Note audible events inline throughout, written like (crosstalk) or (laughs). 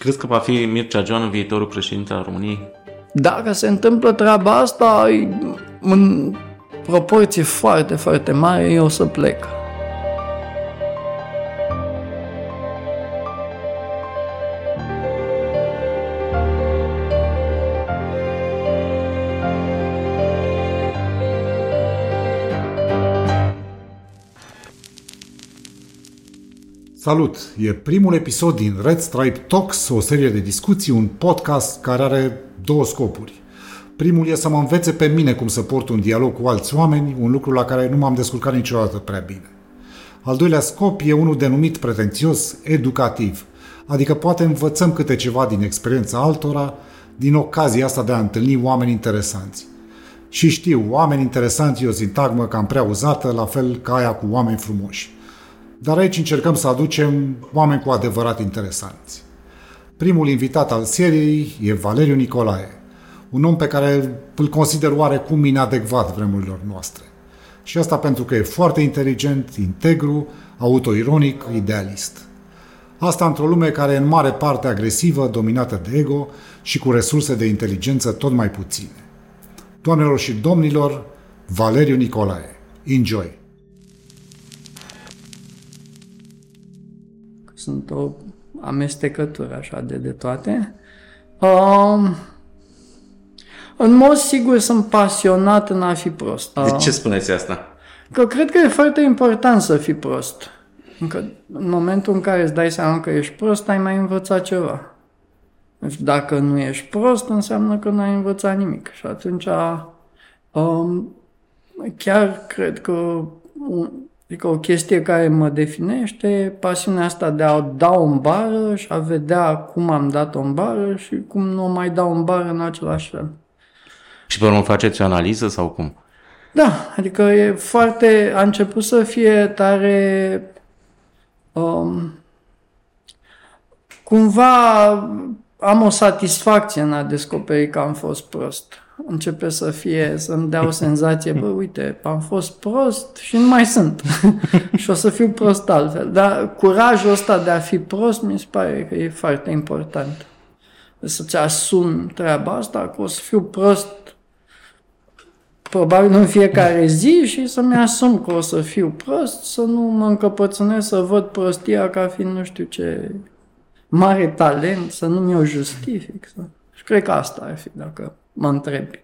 crezi că va fi Mircea Joan viitorul președinte al României? Dacă se întâmplă treaba asta, în proporție foarte, foarte mare, eu o să plec. Salut! E primul episod din Red Stripe Talks, o serie de discuții, un podcast care are două scopuri. Primul e să mă învețe pe mine cum să port un dialog cu alți oameni, un lucru la care nu m-am descurcat niciodată prea bine. Al doilea scop e unul denumit pretențios, educativ, adică poate învățăm câte ceva din experiența altora, din ocazia asta de a întâlni oameni interesanți. Și știu, oameni interesanți e o sintagmă cam prea uzată, la fel ca aia cu oameni frumoși. Dar aici încercăm să aducem oameni cu adevărat interesanți. Primul invitat al seriei e Valeriu Nicolae, un om pe care îl consider oarecum inadecvat vremurilor noastre. Și asta pentru că e foarte inteligent, integru, autoironic, idealist. Asta într-o lume care e în mare parte agresivă, dominată de ego și cu resurse de inteligență tot mai puține. Doamnelor și domnilor, Valeriu Nicolae. Enjoy! Sunt o amestecătură așa de, de toate. Um, în mod sigur sunt pasionat în a fi prost. De ce spuneți asta? Că cred că e foarte important să fii prost. Încă în momentul în care îți dai seama că ești prost, ai mai învățat ceva. Deci dacă nu ești prost, înseamnă că nu ai învățat nimic. Și atunci um, chiar cred că Adică o chestie care mă definește, pasiunea asta de a da o bară și a vedea cum am dat o bară și cum nu o mai dau în bară în același fel. Și pe urmă faceți o analiză sau cum? Da, adică e foarte, a început să fie tare um, cumva am o satisfacție în a descoperi că am fost prost începe să fie, să-mi dea o senzație, bă, uite, am fost prost și nu mai sunt. (laughs) și o să fiu prost altfel. Dar curajul ăsta de a fi prost mi se pare că e foarte important. Să-ți asumi treaba asta, că o să fiu prost probabil în fiecare zi și să-mi asum că o să fiu prost, să nu mă încăpățânesc să văd prostia ca fiind nu știu ce mare talent, să nu mi-o justific. Să... Și cred că asta ar fi, dacă mă întrebi.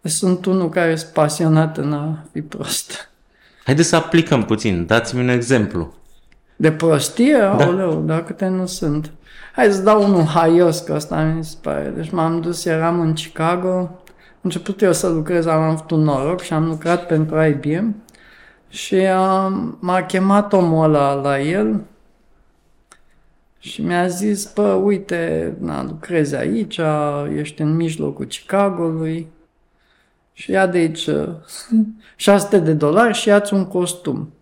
Deci sunt unul care este pasionat în a fi prost. Haideți să aplicăm puțin. Dați-mi un exemplu. De prostie? Da. Aoleu, dar câte nu sunt. Hai să dau unul haios, că asta mi se pare. Deci m-am dus, eram în Chicago, am început eu să lucrez, am avut un noroc și am lucrat pentru IBM și uh, m-a chemat omul ăla la el și mi-a zis, bă, uite, na, lucrezi aici, ești în mijlocul Chicago-ului și ia de aici (laughs) 600 de dolari și ia un costum.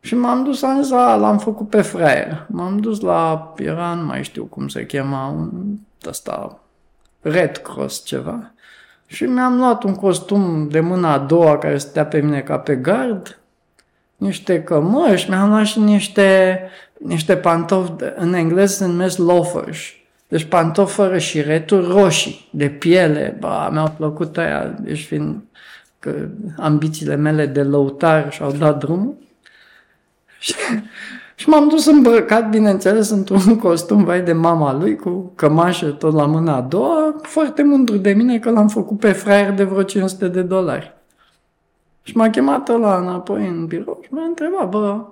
Și m-am dus, am zis, l-am făcut pe fraier. M-am dus la, era, nu mai știu cum se chema, un ăsta, Red Cross ceva. Și mi-am luat un costum de mâna a doua care stătea pe mine ca pe gard, niște cămăși, mi-am luat și niște, niște pantofi, de, în engleză se numesc loafers. Deci pantofi fără șireturi roșii, de piele. Ba, mi-au plăcut aia, deci fiind că ambițiile mele de lăutar și-au dat drumul. (laughs) Și, și m-am dus îmbrăcat, bineînțeles, într-un costum vai de mama lui, cu cămașă tot la mâna a doua, foarte mândru de mine că l-am făcut pe fraier de vreo 500 de dolari. Și m-a chemat la înapoi în birou și m-a întrebat, bă,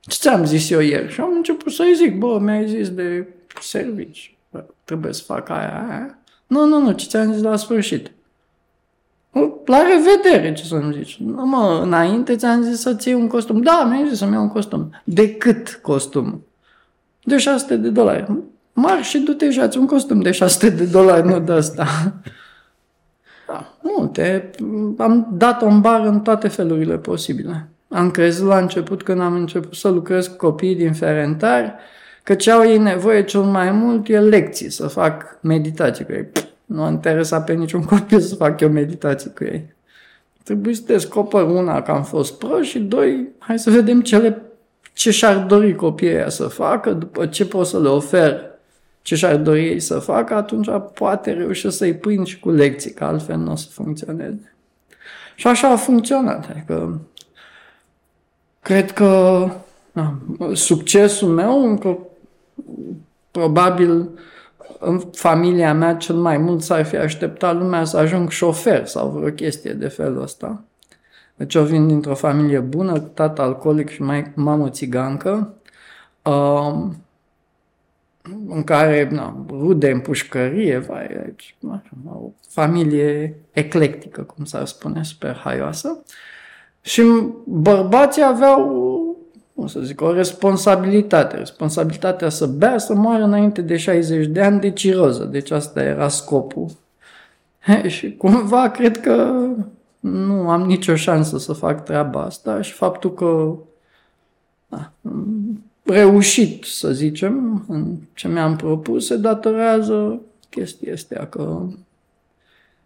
ce ți-am zis eu ieri? Și am început să-i zic, bă, mi-ai zis de servici, bă, trebuie să fac aia, aia. Nu, nu, nu, ce ți-am zis la sfârșit? La revedere, ce să-mi zici. Nu, mă, înainte ți-am zis să-ți iei un costum. Da, mi-ai zis să-mi iau un costum. De cât costum? De 600 de dolari. Marș și du-te și un costum de 600 de dolari, nu de asta. Da, multe. Am dat o bar în toate felurile posibile. Am crezut la început când am început să lucrez cu copiii din Ferentari că ce au ei nevoie cel mai mult e lecții, să fac meditații cu ei. Nu a interesat pe niciun (laughs) copil să fac eu meditații cu ei. Trebuie să descoper una că am fost pro și doi, hai să vedem ce le ce și-ar dori copiii ăia să facă, după ce pot să le ofer ce și-ar dori ei să facă, atunci poate reuși să-i prind și cu lecții, că altfel nu o să funcționeze. Și așa a funcționat. Adică, cred că na, succesul meu, încă probabil în familia mea cel mai mult s-ar fi așteptat lumea să ajung șofer sau vreo chestie de felul ăsta. Deci eu vin dintr-o familie bună, tată alcoolic și mai, mamă țigancă, uh, în care na, rude în pușcărie, vai, deci, o familie eclectică, cum s-ar spune, super haioasă. Și bărbații aveau cum să zic, o responsabilitate. Responsabilitatea să bea, să moară înainte de 60 de ani de ciroză. Deci asta era scopul. (laughs) He, și cumva cred că nu am nicio șansă să fac treaba asta și faptul că da, reușit, să zicem, în ce mi-am propus, se datorează chestia asta, că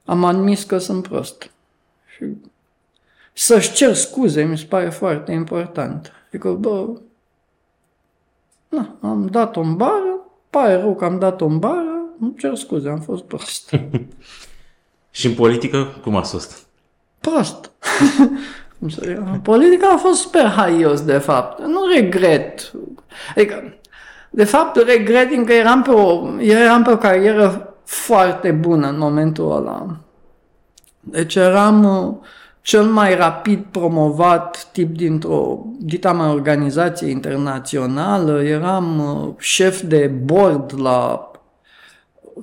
am admis că sunt prost. Și să-și cer scuze mi se pare foarte important. Adică, bă, na, am dat-o în bară, pare rău că am dat-o în bară, nu cer scuze, am fost prost. (laughs) Și în politică, cum a fost? Prost. (laughs) Politica a fost super haios, de fapt. Nu regret. Adică, de fapt, regret că eram pe o, eram pe o carieră foarte bună în momentul ăla. Deci eram uh, cel mai rapid promovat tip dintr-o dita mai organizație internațională, eram uh, șef de board la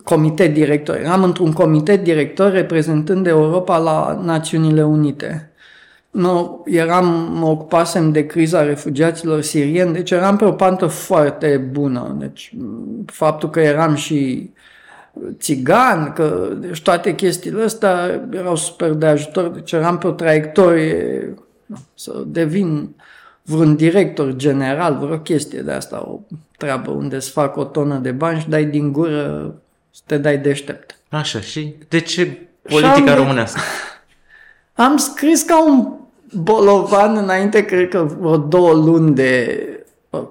comitet director. Eram într-un comitet director reprezentând Europa la Națiunile Unite. Nu, eram, mă ocupasem de criza refugiaților sirieni, deci eram pe o pantă foarte bună. Deci faptul că eram și țigan, că deci toate chestiile astea erau super de ajutor, deci eram pe o traiectorie să devin vreun director general, vreo chestie de asta, o treabă unde îți fac o tonă de bani și dai din gură să te dai deștept. Așa, și de ce politica am, românească? (laughs) Am scris ca un bolovan înainte, cred că vreo două luni de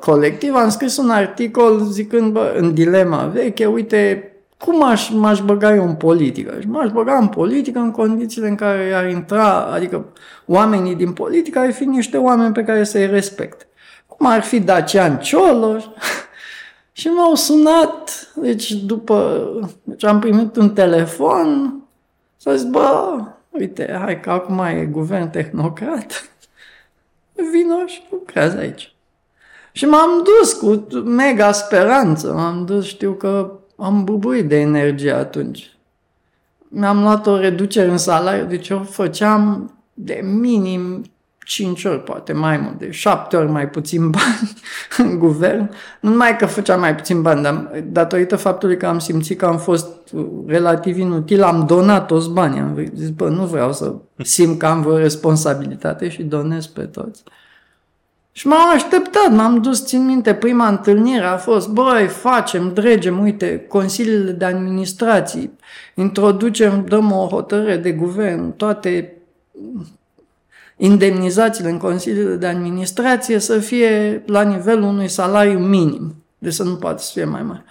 colectiv, am scris un articol zicând, bă, în dilema veche, uite, cum aș, m-aș băga eu în politică? Și m-aș băga în politică în condițiile în care ar intra, adică oamenii din politică ar fi niște oameni pe care să-i respect. Cum ar fi Dacian Cioloș, (laughs) și m-au sunat, deci după, deci am primit un telefon, să zis, bă, uite, hai că acum e guvern tehnocrat, vino și lucrează aici. Și m-am dus cu mega speranță, m-am dus, știu că am bubuit de energie atunci. Mi-am luat o reducere în salariu, deci eu făceam de minim 5 ori, poate mai mult, de 7 ori mai puțin (laughs) bani în guvern. Nu numai că făceam mai puțin bani, dar datorită faptului că am simțit că am fost relativ inutil, am donat toți banii. Am zis, bă, nu vreau să simt că am vreo responsabilitate și donez pe toți. Și m-am așteptat, m-am dus, țin minte, prima întâlnire a fost, băi, facem, dregem, uite, consiliile de administrații, introducem, dăm o hotărâre de guvern, toate indemnizațiile în consiliile de administrație să fie la nivelul unui salariu minim, de să nu poate să fie mai mare.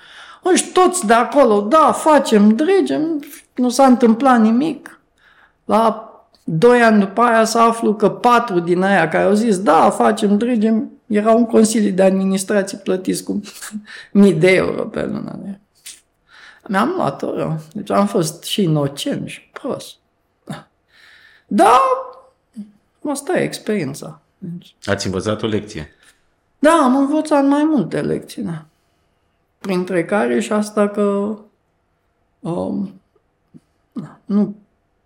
Și toți de acolo, da, facem, dregem, nu s-a întâmplat nimic. La Doi ani după aia să aflu că patru din aia care au zis, da, facem, dregem, era un consiliu de administrație plătiți cu (laughs) mii de euro pe lună. Mi-am luat-o rău. Deci am fost și inocent și prost. Da, asta e experiența. Deci... Ați învățat o lecție. Da, am învățat mai multe lecții, da. Printre care și asta că um, nu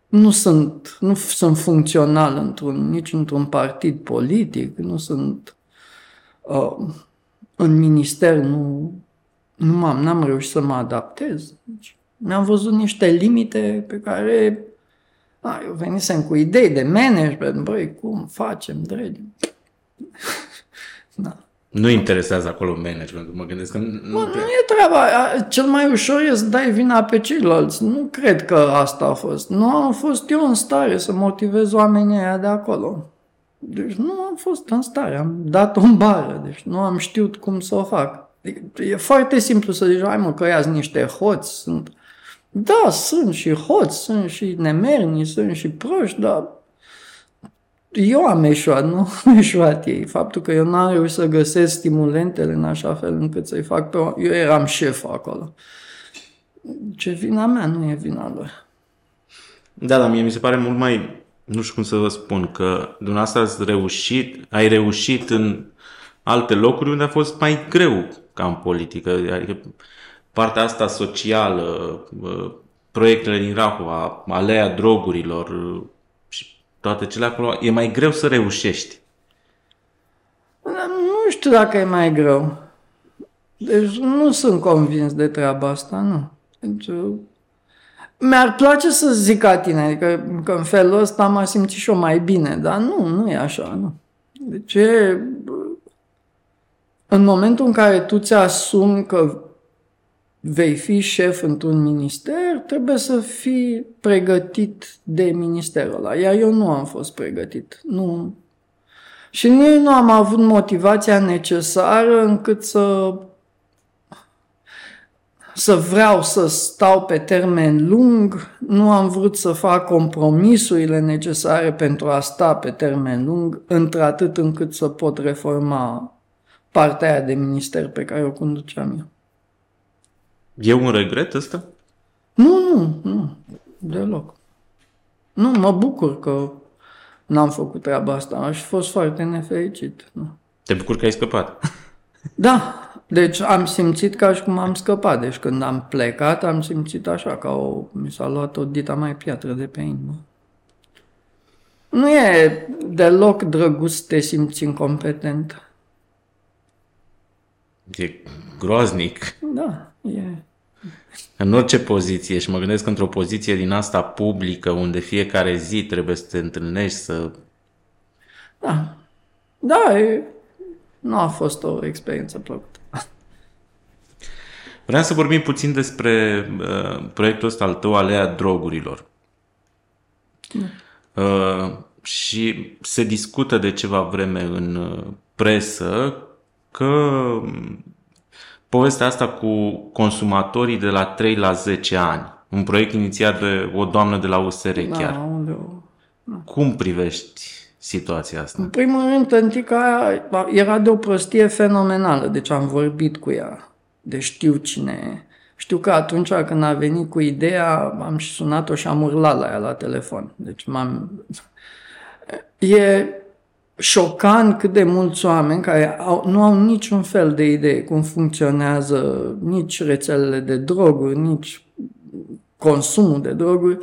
nu sunt, nu sunt funcțional într-un, nici într-un partid politic, nu sunt uh, în minister, nu, nu m-am, n-am reușit să mă adaptez. Deci, mi-am văzut niște limite pe care a, eu venisem cu idei de management, băi, cum facem, dragi. da. Nu interesează acolo managementul, mă gândesc că... Nu, nu, nu e treaba. Cel mai ușor e să dai vina pe ceilalți. Nu cred că asta a fost. Nu am fost eu în stare să motivez oamenii aia de acolo. Deci nu am fost în stare, am dat-o în bară, deci nu am știut cum să o fac. E foarte simplu să zici, hai mă, că iați niște hoți, sunt... Da, sunt și hoți, sunt și nemerni, sunt și proști, dar eu am eșuat, nu (laughs) am eșuat ei. Faptul că eu n-am reușit să găsesc stimulentele în așa fel încât să-i fac pe o... Eu eram șef acolo. Ce vina mea, nu e vina lor. Da, dar mie mi se pare mult mai, nu știu cum să vă spun, că dumneavoastră ați reușit, ai reușit în alte locuri unde a fost mai greu ca în politică. Adică partea asta socială, proiectele din Rahova, alea drogurilor și toate cele acolo, e mai greu să reușești. Nu știu dacă e mai greu. Deci nu sunt convins de treaba asta, nu. Deci, mi-ar place să zic ca tine, adică că în felul ăsta m-a simțit și eu mai bine, dar nu, nu e așa, nu. Deci e, în momentul în care tu ți-asumi că vei fi șef într-un minister, trebuie să fii pregătit de ministerul ăla. Iar eu nu am fost pregătit. Nu. Și nici nu am avut motivația necesară încât să să vreau să stau pe termen lung, nu am vrut să fac compromisurile necesare pentru a sta pe termen lung, într-atât încât să pot reforma partea aia de minister pe care o conduceam eu. E un regret ăsta? Nu, nu, nu, deloc. Nu, mă bucur că n-am făcut treaba asta. Aș fi fost foarte nefericit. Nu. Te bucur că ai scăpat. (laughs) Da, deci am simțit ca și cum am scăpat. Deci când am plecat, am simțit așa, ca o, mi s-a luat o dita mai piatră de pe inimă. Nu e deloc drăguț să te simți incompetent. E groaznic. Da, e. În orice poziție și mă gândesc într-o poziție din asta publică unde fiecare zi trebuie să te întâlnești, să... Da, da, e... nu a fost o experiență plăcută. Vreau să vorbim puțin despre uh, proiectul ăsta al tău, Alea Drogurilor. Da. Uh, și se discută de ceva vreme în uh, presă că um, povestea asta cu consumatorii de la 3 la 10 ani, un proiect inițiat de o doamnă de la USR Da, chiar. unde... Cum privești situația asta? În primul rând, tântica aia era de o prostie fenomenală, deci am vorbit cu ea. Deci știu cine e. Știu că atunci când a venit cu ideea, am și sunat-o și am urlat la ea la telefon. Deci m-am... (laughs) E șocant cât de mulți oameni care au, nu au niciun fel de idee cum funcționează nici rețelele de droguri, nici consumul de droguri,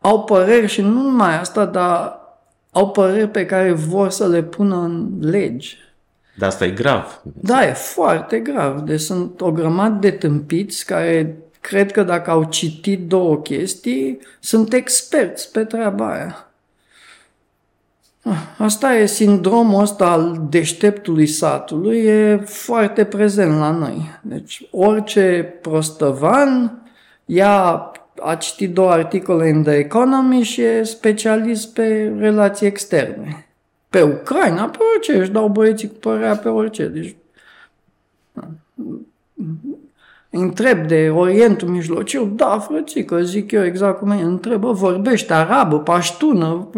au păreri și nu numai asta, dar au păreri pe care vor să le pună în legi. Dar asta e grav. Da, e foarte grav. Deci sunt o grămadă de tâmpiți care cred că dacă au citit două chestii, sunt experți pe treaba aia. Asta e sindromul ăsta al deșteptului satului, e foarte prezent la noi. Deci orice prostăvan ia a citit două articole în The Economy și e specialist pe relații externe. Pe Ucraina, pe orice, își dau băieții cu părerea pe orice. Deci, întreb de Orientul Mijlociu, da, frățică, zic eu exact cum e, întrebă, vorbește arabă, paștună,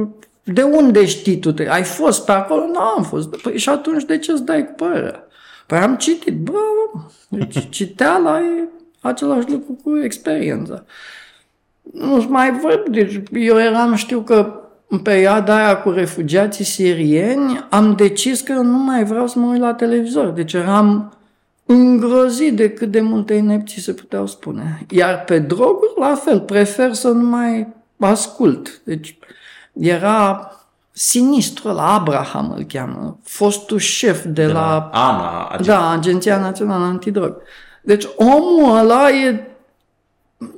de unde știi tu? Ai fost pe acolo? Nu am fost. Păi și atunci de ce îți dai cu părerea? Păi am citit, bă, deci (laughs) citeala e același lucru cu experiența. Nu mai vorb, deci eu eram, știu că în perioada aia cu refugiații sirieni, am decis că nu mai vreau să mă uit la televizor. Deci eram îngrozit de cât de multe inepții se puteau spune. Iar pe droguri, la fel, prefer să nu mai ascult. Deci era sinistru la Abraham îl cheamă, fostul șef de, De la, la ANA, agen- da, Agenția Națională Antidrog. Deci omul ăla e,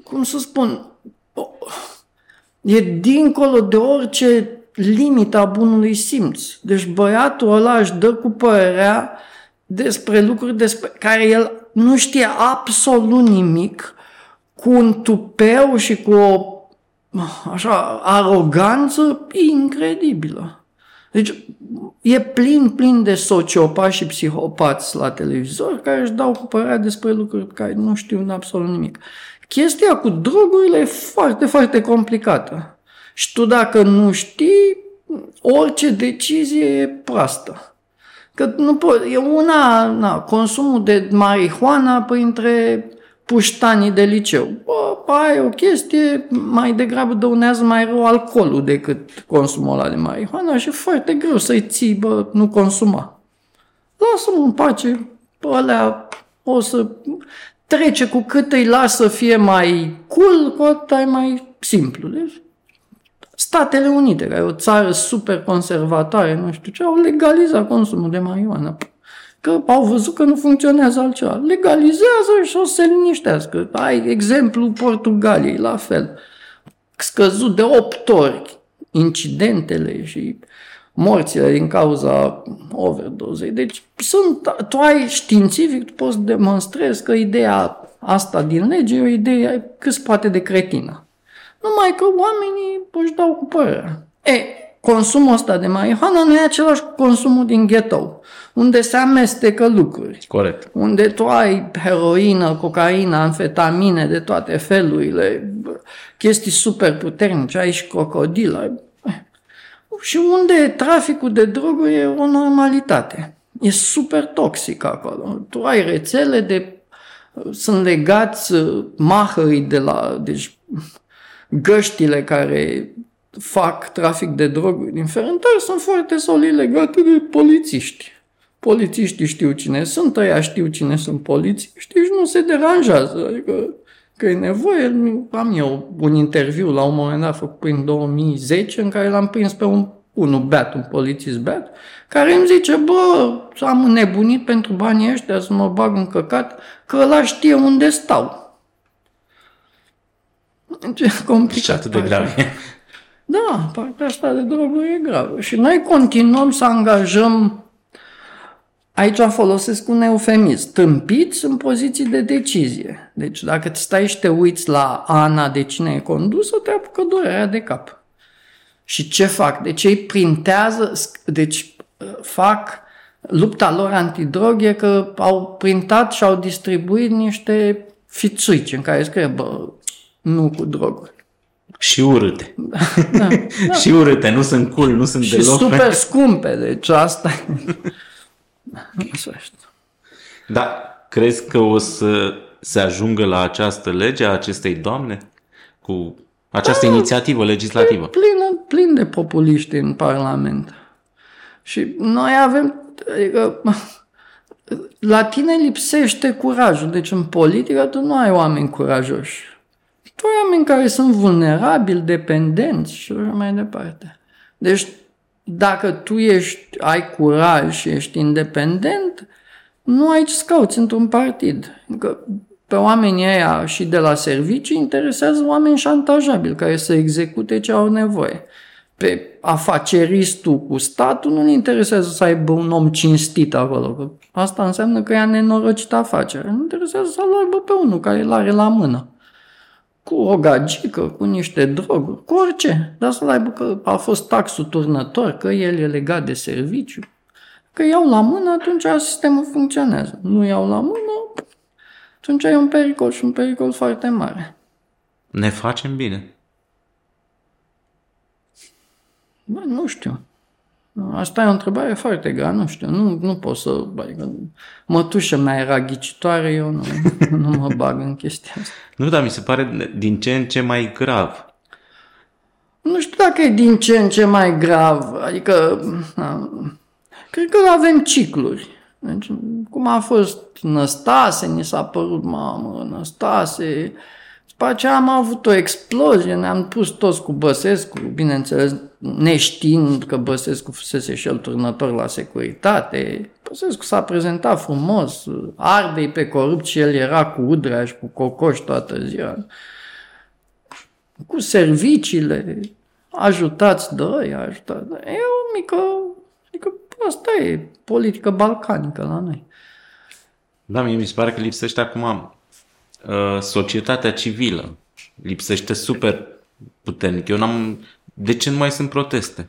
cum să spun, o- e dincolo de orice limită a bunului simț. Deci băiatul ăla își dă cu părerea despre lucruri despre care el nu știe absolut nimic, cu un tupeu și cu o așa, aroganță incredibilă. Deci e plin, plin de sociopați și psihopați la televizor care își dau cu părerea despre lucruri care nu știu absolut nimic. Chestia cu drogurile e foarte, foarte complicată. Și tu dacă nu știi, orice decizie e proastă. Că nu pot, e una, na, consumul de marihuana printre puștanii de liceu. Bă, aia e o chestie, mai degrabă dăunează mai rău alcoolul decât consumul ăla de marihuana și e foarte greu să-i ții, bă, nu consuma. Lasă-mă în pace, bă, alea o să trece cu cât îi lasă să fie mai cool, cu atât ai mai simplu. Deci, Statele Unite, care e o țară super conservatoare, nu știu ce, au legalizat consumul de marihuana. Că au văzut că nu funcționează altceva. Legalizează și o să se liniștească. Ai exemplu Portugaliei, la fel. Scăzut de 8 ori incidentele și morțile din cauza overdozei. Deci sunt, tu ai științific, tu poți demonstrezi că ideea asta din lege e o idee cât se poate de cretină. Numai că oamenii își dau cu părerea. E, consumul ăsta de marihuana nu e același cu consumul din ghetto, unde se amestecă lucruri. Corect. Unde tu ai heroină, cocaină, amfetamine de toate felurile, chestii super puternice, ai și crocodilă. Și unde traficul de droguri e o normalitate. E super toxic acolo. Tu ai rețele de... Sunt legați mahării de la... Deci găștile care fac trafic de droguri din Ferentari sunt foarte solid legate de polițiști. Polițiștii știu cine sunt, ăia știu cine sunt polițiști și nu se deranjează. Adică că e nevoie, am eu un interviu la un moment dat făcut prin 2010 în care l-am prins pe un unul beat, un polițist beat, care îmi zice, bă, am nebunit pentru banii ăștia să mă bag în căcat, că ăla știe unde stau. Ce complicat. Și atât de grav. Da, partea asta de droguri e gravă. Și noi continuăm să angajăm, aici folosesc un eufemism, tâmpiți în poziții de decizie. Deci dacă te stai și te uiți la Ana de cine e condusă, te apucă durerea de cap. Și ce fac? Deci ei printează, deci fac lupta lor antidrog e că au printat și au distribuit niște fițuici în care scrie, bă, nu cu droguri. Și urâte. Da, da, da. (laughs) și urâte, nu sunt cool, nu sunt și deloc. super scumpe, deci asta Da, crezi că o să se ajungă la această lege a acestei doamne? Cu această da, inițiativă legislativă? Plin, plin de populiști în Parlament. Și noi avem, adică, la tine lipsește curajul. Deci în politică tu nu ai oameni curajoși tu ai oameni care sunt vulnerabili, dependenți și așa mai departe. Deci, dacă tu ești, ai curaj și ești independent, nu ai ce scauți într-un partid. Că pe oamenii ăia și de la servicii interesează oameni șantajabili care să execute ce au nevoie. Pe afaceristul cu statul nu-l interesează să aibă un om cinstit acolo. Că asta înseamnă că ea nenorocit afacere. Nu interesează să-l aibă pe unul care îl are la mână cu o gagică, cu niște droguri, cu orice. Dar să-l aibă că a fost taxul turnător, că el e legat de serviciu. Că iau la mână, atunci sistemul funcționează. Nu iau la mână, atunci e un pericol și un pericol foarte mare. Ne facem bine. Bă, nu știu. Asta e o întrebare foarte grea, nu știu, nu, nu pot să... Adică, mătușa mea era ghicitoare, eu nu, (laughs) nu mă bag în chestia asta. Nu, dar mi se pare din ce în ce mai grav. Nu știu dacă e din ce în ce mai grav, adică... Na, cred că avem cicluri. Deci, cum a fost Năstase, ni s-a părut, mamă, Năstase, după aceea am avut o explozie, ne-am pus toți cu Băsescu, bineînțeles, neștiind că Băsescu fusese și el turnător la securitate. Băsescu s-a prezentat frumos, ardei pe corupt și el era cu udrea și cu cocoș toată ziua. Cu serviciile, ajutați doi, ajutați doi. E o mică, adică asta e politică balcanică la noi. Da, mie mi se pare că lipsește acum Uh, societatea civilă lipsește super puternic. Eu n-am... De ce nu mai sunt proteste?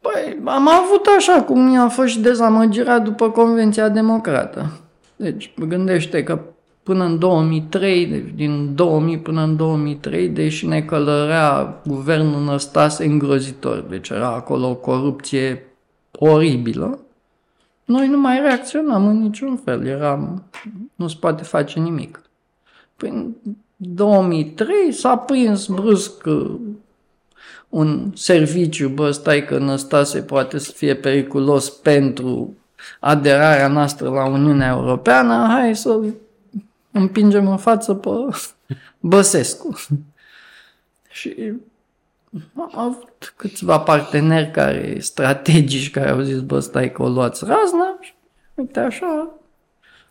Păi, am avut așa cum mi-a fost și dezamăgirea după Convenția Democrată. Deci, gândește că până în 2003, deci din 2000 până în 2003, deși ne călărea guvernul Năstase îngrozitor, deci era acolo o corupție oribilă, noi nu mai reacționam în niciun fel, eram, nu se poate face nimic. Păi în 2003 s-a prins brusc uh, un serviciu, bă, stai că Năstase poate să fie periculos pentru aderarea noastră la Uniunea Europeană, hai să împingem în față pe (laughs) Băsescu. (laughs) Și am avut câțiva parteneri care, strategici care au zis, bă, stai că o luați razna și uite așa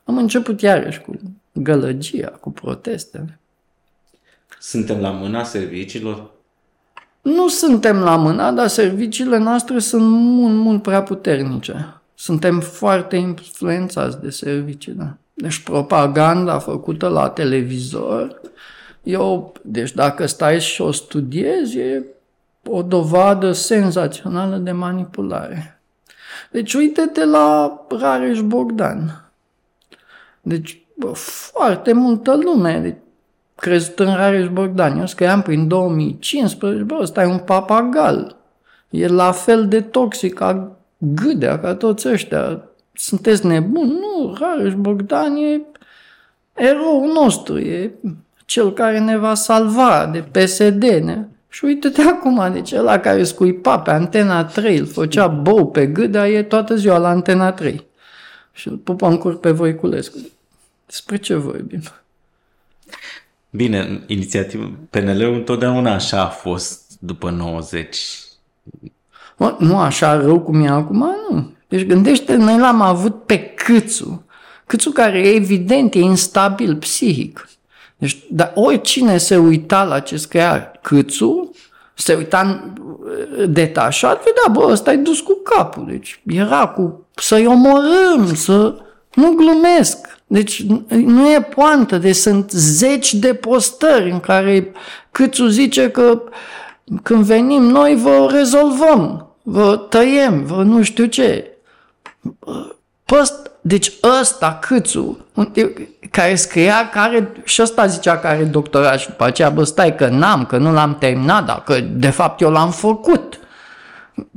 am început iarăși cu gălăgia, cu protestele. Suntem la mâna serviciilor? Nu suntem la mâna, dar serviciile noastre sunt mult, mult prea puternice. Suntem foarte influențați de servicii, da. Deci propaganda făcută la televizor, eu, deci dacă stai și o studiezi, e o dovadă senzațională de manipulare. Deci uite-te la Rareș Bogdan. Deci bă, foarte multă lume deci, crezut în Rareș Bogdan. Eu scriam prin 2015, bă, ăsta e un papagal. E la fel de toxic ca gâdea, ca toți ăștia sunteți nebuni? Nu, Rareș Bogdan e eroul nostru, e cel care ne va salva de PSD. Ne? Și uite-te acum, deci ăla care scuipa pe Antena 3, îl făcea bou pe gâda, e toată ziua la Antena 3. Și îl pupă în cur pe Voiculescu. Despre ce vorbim? Bine, inițiativa PNL-ul întotdeauna așa a fost după 90. Mă, nu așa rău cum e acum, nu. Deci gândește, noi l-am avut pe Câțu. Câțu care e evident, e instabil psihic. Deci, dar oricine se uita la ce scria Câțu, se uita detașat, vedea, bă, ăsta e dus cu capul. Deci era cu să-i omorâm, să... Nu glumesc. Deci nu e poantă, deci sunt zeci de postări în care Câțu zice că când venim noi vă rezolvăm, vă tăiem, vă nu știu ce. Păst, deci ăsta, Câțu, care scria, care, și ăsta zicea că are doctorat și după aceea, bă, stai că n-am, că nu l-am terminat, dar că de fapt eu l-am făcut.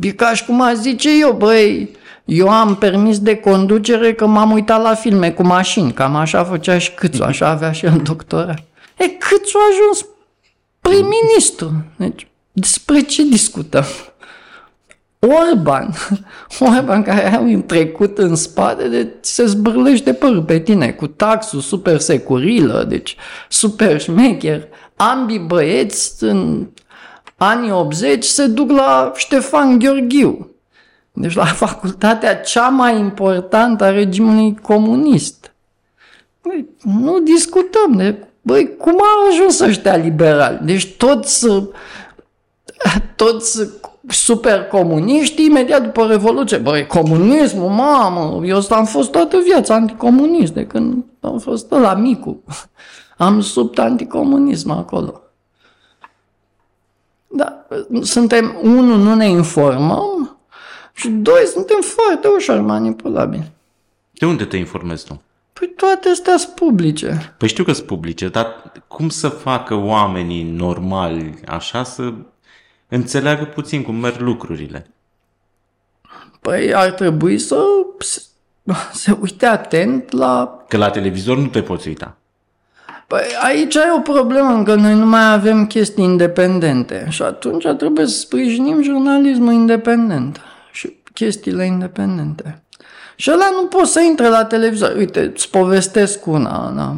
E ca și cum aș zice eu, băi, eu am permis de conducere că m-am uitat la filme cu mașini, cam așa făcea și Câțu, așa avea și el doctorat. E, Câțu a ajuns prim-ministru. Deci, despre ce discutăm? Orban, (laughs) Orban care are un trecut în spate, de se zbârlește părul pe tine cu taxul super securilă, deci super șmecher. Ambii băieți în anii 80 se duc la Ștefan Gheorghiu, deci la facultatea cea mai importantă a regimului comunist. Băi, nu discutăm de, băi, cum au ajuns ăștia liberali? Deci toți, toți super comuniști imediat după Revoluție. Băi, comunismul, mamă, eu am fost toată viața anticomunist de când am fost la micu. Am sub anticomunism acolo. Da, suntem, unul, nu ne informăm și doi, suntem foarte ușor manipulabili. De unde te informezi tu? Păi toate astea sunt publice. Păi știu că sunt publice, dar cum să facă oamenii normali așa să înțeleagă puțin cum merg lucrurile. Păi ar trebui să se (laughs) uite atent la... Că la televizor nu te poți uita. Păi aici e o problemă, că noi nu mai avem chestii independente și atunci trebuie să sprijinim jurnalismul independent și chestiile independente. Și ăla nu poți să intre la televizor. Uite, îți povestesc una. Na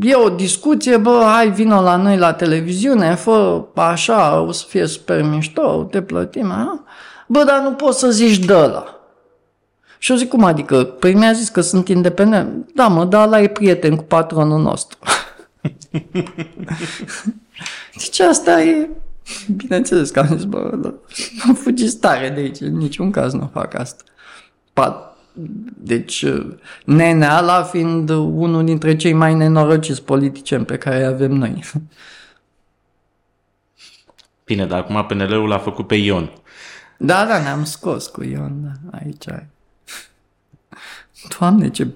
e o discuție, bă, hai, vină la noi la televiziune, fă așa, o să fie super mișto, te plătim, a? Bă, dar nu poți să zici de ăla. Și eu zic, cum adică? Păi mi-a zis că sunt independent. Da, mă, dar ăla e prieten cu patronul nostru. (laughs) deci asta e... Bineînțeles că am zis, bă, am fugit tare de aici, în niciun caz nu fac asta. Pat, deci, Neneala fiind unul dintre cei mai nenorociți politicieni pe care îi avem noi. Bine, dar acum PNL-ul l-a făcut pe Ion. Da, da, ne-am scos cu Ion, da, aici. Doamne, ce...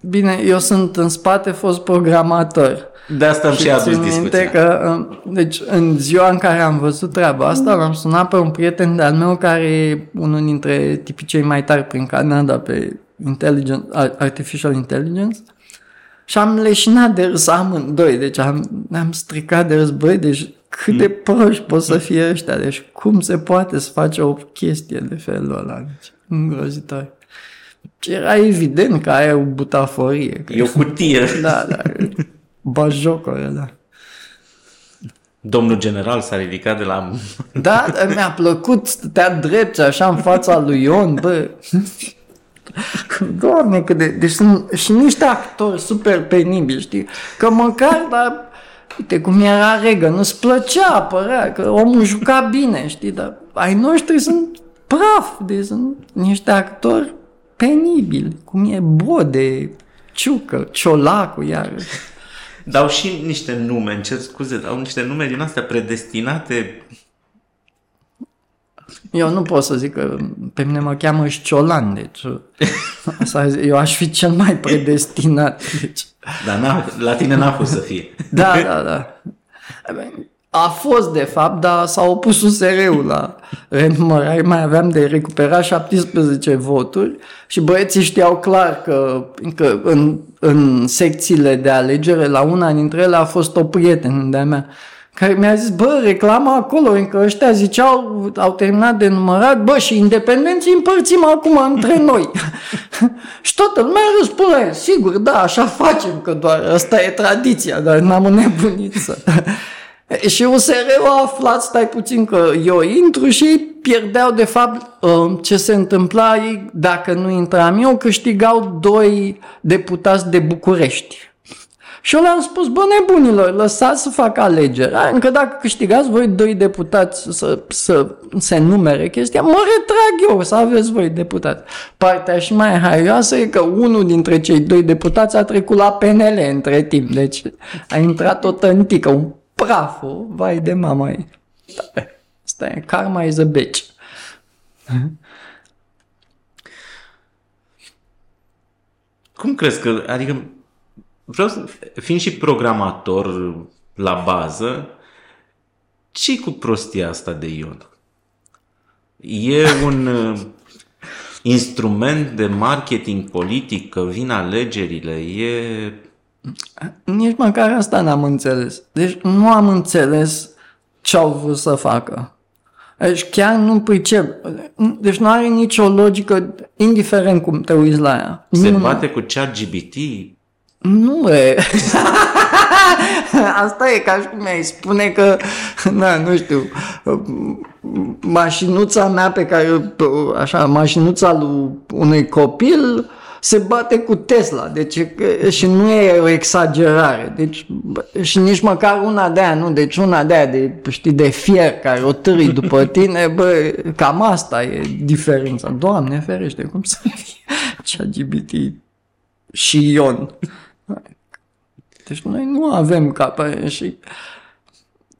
Bine, eu sunt în spate fost programator. De asta am și, și adus țin minte discuția. că, uh, deci, în ziua în care am văzut treaba asta, l-am sunat pe un prieten de-al meu care e unul dintre tipii cei mai tari prin Canada pe intelligence, artificial intelligence și am leșinat de râs amândoi, deci am, ne-am stricat de râs, băi, deci cât de proști pot să fie ăștia, deci cum se poate să face o chestie de felul ăla, deci îngrozitor. Și era evident că aia e o butaforie. Că E o cutie. da, da, (laughs) bajocoră, da. Domnul general s-a ridicat de la... Da, dar mi-a plăcut, stătea drept așa în fața lui Ion, bă. Doamne, cât de... Deci sunt și niște actori super penibili, știi? Că măcar, dar... Uite cum era regă, nu-ți plăcea, părea că omul juca bine, știi? Dar ai noștri sunt praf, deci sunt niște actori penibili, cum e Bode, Ciucă, Ciolacu, iar... Dau și niște nume, îmi cer scuze, dau niște nume din astea predestinate. Eu nu pot să zic că pe mine mă cheamă Șciolan, deci asta, eu aș fi cel mai predestinat. Deci, Dar n-a, la tine n-a fost să fie. da, da, da. A fost, de fapt, dar s-a opus USR-ul la renumărare. Mai aveam de recuperat 17 voturi și băieții știau clar că, că în, în secțiile de alegere, la una dintre ele a fost o prietenă de-a mea care mi-a zis, bă, reclama acolo, încă ăștia ziceau, au terminat de numărat, bă, și independenții împărțim acum între noi. (laughs) și toată lumea răspunde, sigur, da, așa facem, că doar asta e tradiția, dar n-am înnebunit să... Și USR-ul a aflat, stai puțin, că eu intru și ei pierdeau, de fapt, ce se întâmpla, ei, dacă nu intram eu, câștigau doi deputați de București. Și eu le-am spus, bă, nebunilor, lăsați să fac alegeri. Încă dacă câștigați voi doi deputați să, să se numere chestia, mă retrag eu să aveți voi deputați. Partea și mai haioasă e că unul dintre cei doi deputați a trecut la PNL între timp. Deci a intrat o tântică, un praful, vai de mama ei. Asta e, karma is a bitch. Cum crezi că, adică, vreau să, fiind și programator la bază, ce cu prostia asta de Ion? E un uh, instrument de marketing politic, că vin alegerile, e... Nici măcar asta n-am înțeles. Deci nu am înțeles ce au vrut să facă. Deci chiar nu pricep. Deci nu are nicio logică, indiferent cum te uiți la ea. Se nu, bate cu chat GBT? Nu e. (laughs) Asta e ca și cum ai spune că, na, nu știu, mașinuța mea pe care, așa, mașinuța lui unui copil se bate cu Tesla, deci și nu e o exagerare, deci și nici măcar una de aia, nu, deci una de aia de, știi, de fier care o târi după (laughs) tine, bă, cam asta e diferența. Doamne ferește, cum să fie (laughs) ChatGPT și Ion. Deci noi nu avem capă și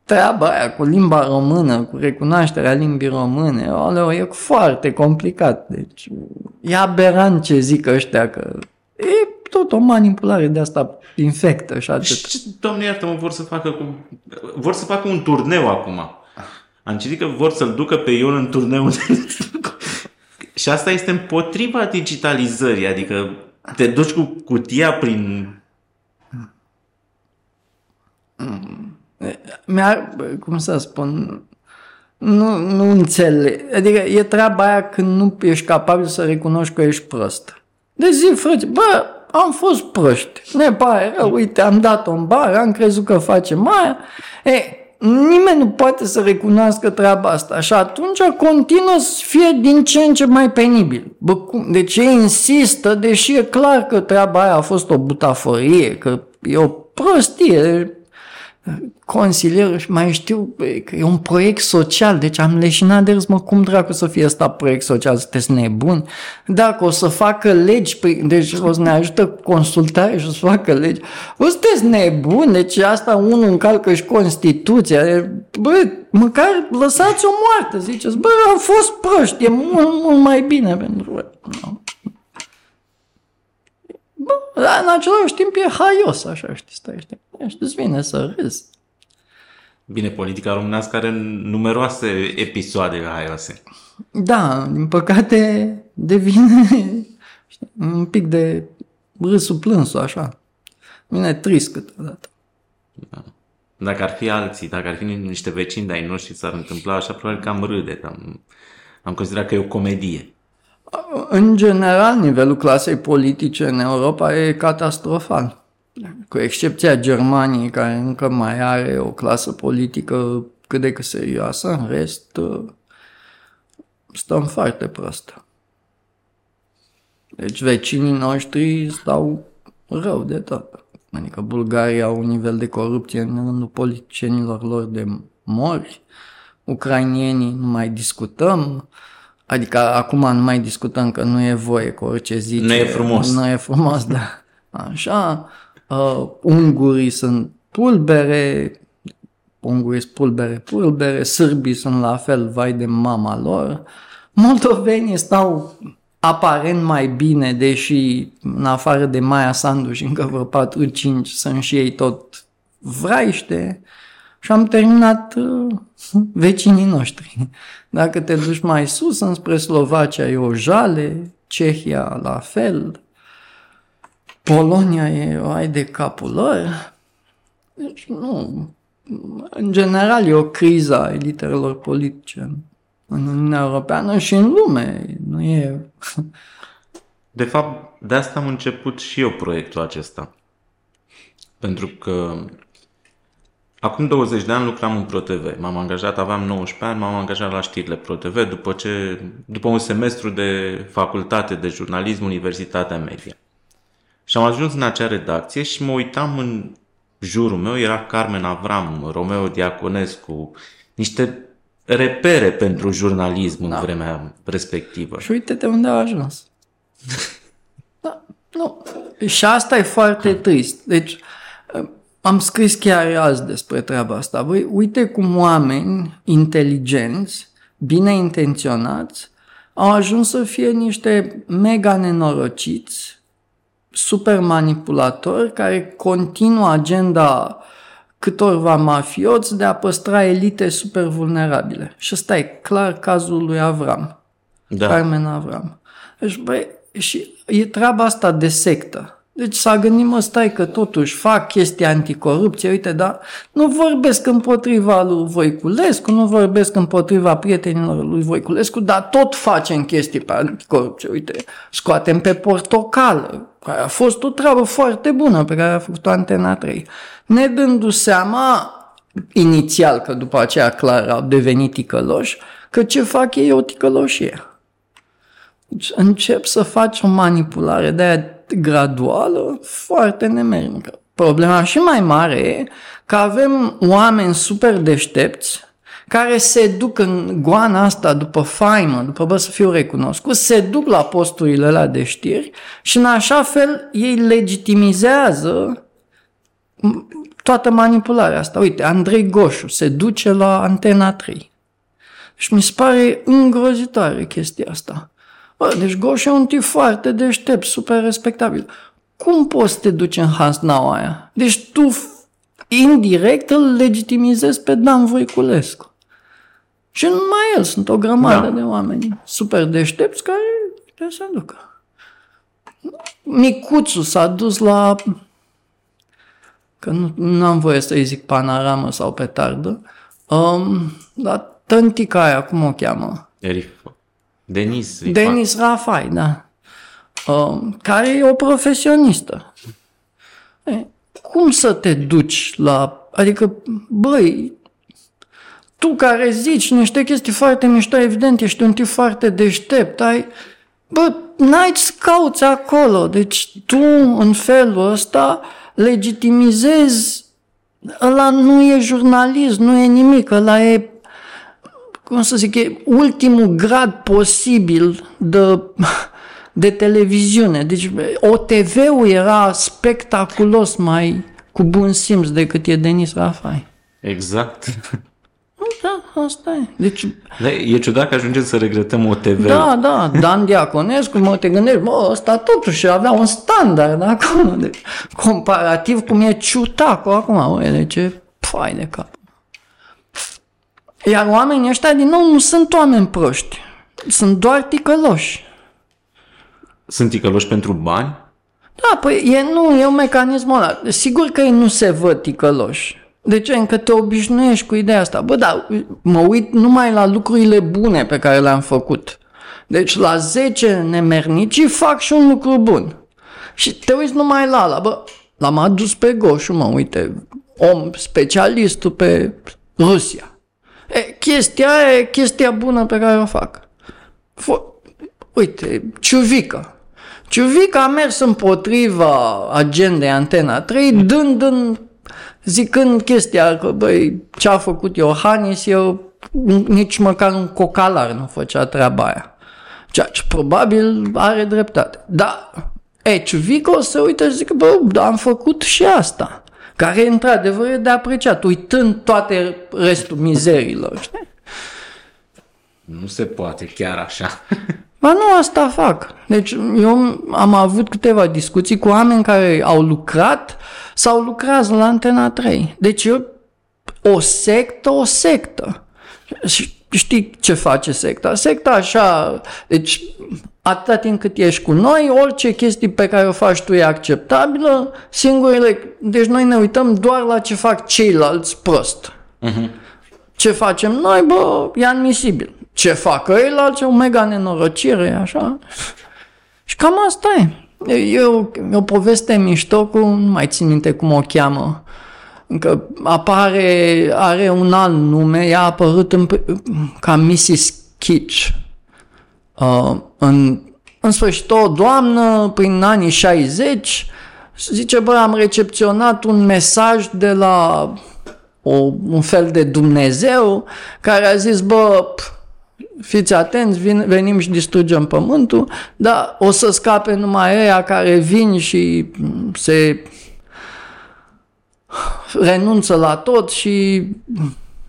treaba aia cu limba română, cu recunoașterea limbii române, aleu, e foarte complicat. Deci e aberant ce zic ăștia că e tot o manipulare de asta infectă și atât. Și, doamne iartă-mă, vor să facă cu... vor să facă un turneu acum. Am citit că vor să-l ducă pe Ion în turneu. (laughs) și asta este împotriva digitalizării, adică te duci cu cutia prin mi-ar, cum să spun, nu, nu înțeleg. Adică e treaba aia când nu ești capabil să recunoști că ești prost. Deci zi, frate, bă, am fost proști. Ne pare rău, uite, am dat-o în bar, am crezut că facem aia. E, nimeni nu poate să recunoască treaba asta și atunci continuă să fie din ce în ce mai penibil. Bă, cum? Deci ei insistă, deși e clar că treaba aia a fost o butaforie, că e o prostie. Consilier și mai știu că e un proiect social, deci am leșinat de râs, mă, cum dracu să fie ăsta proiect social, sunteți nebuni? Dacă o să facă legi, deci o să ne ajută consultare și o să facă legi, o sunteți nebuni, deci asta unul încalcă și Constituția, bă, măcar lăsați-o moartă, ziceți, bă, am fost proști, e mult, mult mai bine pentru voi. No. Bă, dar în același timp e haios, așa, știți, stai, știți, și îți vine să râzi. Bine, politica românească are numeroase episoade haioase. Da, din păcate devine știi, un pic de râsul plânsul, așa. Vine trist câteodată. Da. Dacă ar fi alții, dacă ar fi niște vecini de-ai noștri s-ar întâmpla așa, probabil că am râde. Am, am considerat că e o comedie. În general, nivelul clasei politice în Europa e catastrofal. Cu excepția Germaniei, care încă mai are o clasă politică cât de cât serioasă, în rest stăm foarte prost. Deci vecinii noștri stau rău de tot. Adică Bulgaria au un nivel de corupție în rândul politicienilor lor de mori, ucrainienii nu mai discutăm, adică acum nu mai discutăm că nu e voie cu orice zice. Nu e frumos. Nu e frumos, (laughs) da. Așa, uh, ungurii sunt pulbere, ungurii sunt pulbere, pulbere, sârbii sunt la fel, vai de mama lor, moldovenii stau aparent mai bine, deși în afară de Maia Sandu și încă vreo 4-5 sunt și ei tot vraiște. Și am terminat uh, vecinii noștri. Dacă te duci mai sus, înspre Slovacia e o jale, Cehia la fel, Polonia e o ai de capul lor. Deci nu, în general e o criză a elitelor politice în Uniunea Europeană și în lume. Nu e... De fapt, de asta am început și eu proiectul acesta. Pentru că acum 20 de ani lucram în ProTV. M-am angajat, aveam 19 ani, m-am angajat la știrile ProTV după, ce, după un semestru de facultate de jurnalism, Universitatea Media. Și am ajuns în acea redacție și mă uitam în jurul meu, era Carmen Avram, Romeo Diaconescu, niște repere pentru jurnalism da. în vremea respectivă. Și uite-te unde a ajuns. (laughs) da, nu. Și asta e foarte trist. Deci, am scris chiar azi despre treaba asta. Băi, uite cum oameni inteligenți, bine intenționați, au ajuns să fie niște mega nenorociți, super manipulatori care continuă agenda câtorva mafioți de a păstra elite super vulnerabile. Și ăsta e clar cazul lui Avram. Da. Carmen Avram. Deci, băi, și e treaba asta de sectă. Deci s-a gândit, mă, stai că totuși fac chestii anticorupție, uite, dar nu vorbesc împotriva lui Voiculescu, nu vorbesc împotriva prietenilor lui Voiculescu, dar tot facem chestii pe anticorupție, uite, scoatem pe portocală, care a fost o treabă foarte bună pe care a făcut-o Antena 3. Ne dându seama, inițial, că după aceea clar au devenit ticăloși, că ce fac ei e o ticăloșie. Deci încep să faci o manipulare de aia graduală foarte nemernică. Problema și mai mare e că avem oameni super deștepți care se duc în goana asta după faimă, după bă să fiu recunoscut, se duc la posturile alea de știri și în așa fel ei legitimizează toată manipularea asta. Uite, Andrei Goșu se duce la Antena 3. Și mi se pare îngrozitoare chestia asta. Bă, deci Goșu e un tip foarte deștept, super respectabil. Cum poți să te duci în hasnaua aia? Deci tu indirect îl legitimizezi pe Dan Voiculescu. Și numai el, sunt o grămadă da. de oameni super deștepți care trebuie să ducă. Micuțu s-a dus la că nu, nu am voie să-i zic panaramă sau petardă, um, dar tântica aia, cum o cheamă? Erif. Denis. Denis Rafai, da. Um, care e o profesionistă. E, cum să te duci la... Adică, băi, tu care zici niște chestii foarte mișto, evident, ești un tip foarte deștept, ai... Bă, n-ai ce cauți acolo. Deci tu, în felul ăsta, legitimizezi ăla nu e jurnalist, nu e nimic, ăla e, cum să zic, e ultimul grad posibil de, de televiziune. Deci OTV-ul era spectaculos mai cu bun simț decât e Denis Rafai. Exact. Da, asta e. Deci, Da, e ciudat că ajungem să regretăm OTV. da, da, Dan Diaconescu, mă te gândești, bă, ăsta totuși avea un standard acolo, deci, comparativ cum e ciutacul acum, bă, de ce fai de cap. Iar oamenii ăștia, din nou, nu sunt oameni proști, sunt doar ticăloși. Sunt ticăloși pentru bani? Da, păi e, nu, e un mecanism ăla. Sigur că ei nu se văd ticăloși. De ce? Încă te obișnuiești cu ideea asta. Bă, da, mă uit numai la lucrurile bune pe care le-am făcut. Deci la 10 nemernicii fac și un lucru bun. Și te uiți numai la ala, bă, l-am adus pe Goșu, mă, uite, om, specialistul pe Rusia. E, chestia aia e chestia bună pe care o fac. Fo- uite, Ciuvică. Ciuvica a mers împotriva agendei Antena 3, dând în, zicând chestia că, băi, ce a făcut Iohannis, eu nici măcar un cocalar nu făcea treaba aia. Ceea ce probabil are dreptate. Da, e, Ciuvica o să uite și zică, bă, da, am făcut și asta. Care, într-adevăr, e de apreciat, uitând toate restul mizerilor, știi? Nu se poate chiar așa. (laughs) Ba nu, asta fac. Deci eu am avut câteva discuții cu oameni care au lucrat sau lucrează la Antena 3. Deci eu, o sectă, o sectă. Și știi ce face secta? Secta așa, deci atâta timp cât ești cu noi, orice chestii pe care o faci tu e acceptabilă, singurile, deci noi ne uităm doar la ce fac ceilalți prost. Ce facem noi, bă, e admisibil. Ce fac ăilalți, e o mega nenorocire, așa. Și cam asta e. E o, e o poveste mișto cu, nu mai țin minte cum o cheamă, că apare, are un alt nume, ea a apărut în, ca Mrs. Kitsch. Uh, în, în sfârșit, o doamnă, prin anii 60, zice, bă, am recepționat un mesaj de la o, un fel de Dumnezeu care a zis, bă, p- fiți atenți, vin, venim și distrugem pământul, dar o să scape numai ăia care vin și se renunță la tot și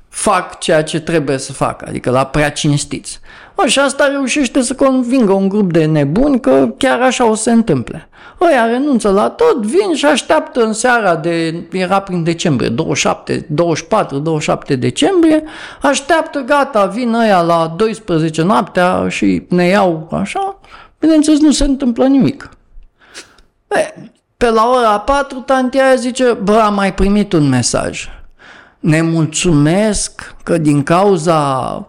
fac ceea ce trebuie să facă, adică la prea cinstiți. O, și asta reușește să convingă un grup de nebuni că chiar așa o să se întâmple. Ăia renunță la tot, vin și așteaptă în seara de, era prin decembrie, 27, 24, 27 decembrie, așteaptă, gata, vin ăia la 12 noaptea și ne iau așa, bineînțeles nu se întâmplă nimic. Be, pe la ora 4, tantia zice, bă, am mai primit un mesaj. Ne mulțumesc că din cauza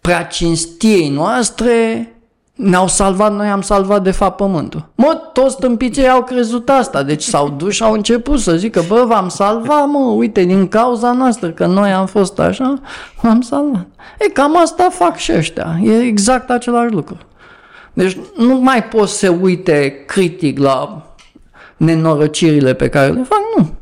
prea cinstiei noastre ne-au salvat, noi am salvat de fapt pământul. Mă, toți tâmpiții au crezut asta, deci s-au (laughs) dus și au început să zică, bă, v-am salvat, mă, uite, din cauza noastră, că noi am fost așa, v-am salvat. E, cam asta fac și ăștia, e exact același lucru. Deci nu mai poți să uite critic la nenorocirile pe care le fac, nu.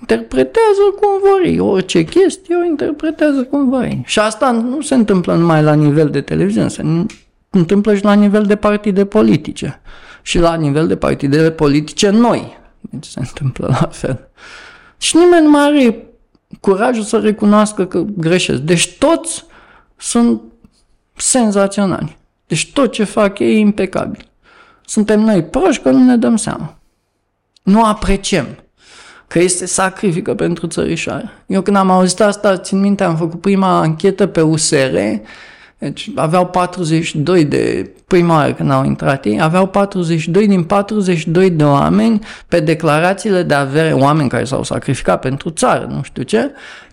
Interpretează cum vor ei. Orice chestie o interpretează cum vor ei. Și asta nu se întâmplă numai la nivel de televiziune, se întâmplă și la nivel de partide politice. Și la nivel de partide politice noi. Deci se întâmplă la fel. Și nimeni nu mai are curajul să recunoască că greșesc. Deci toți sunt senzaționali. Deci tot ce fac ei e impecabil. Suntem noi proști că nu ne dăm seama. Nu apreciem că este sacrifică pentru țărișoare. Eu când am auzit asta, țin minte, am făcut prima anchetă pe USR, deci aveau 42 de, prima oară când au intrat ei, aveau 42 din 42 de oameni pe declarațiile de avere, oameni care s-au sacrificat pentru țară, nu știu ce,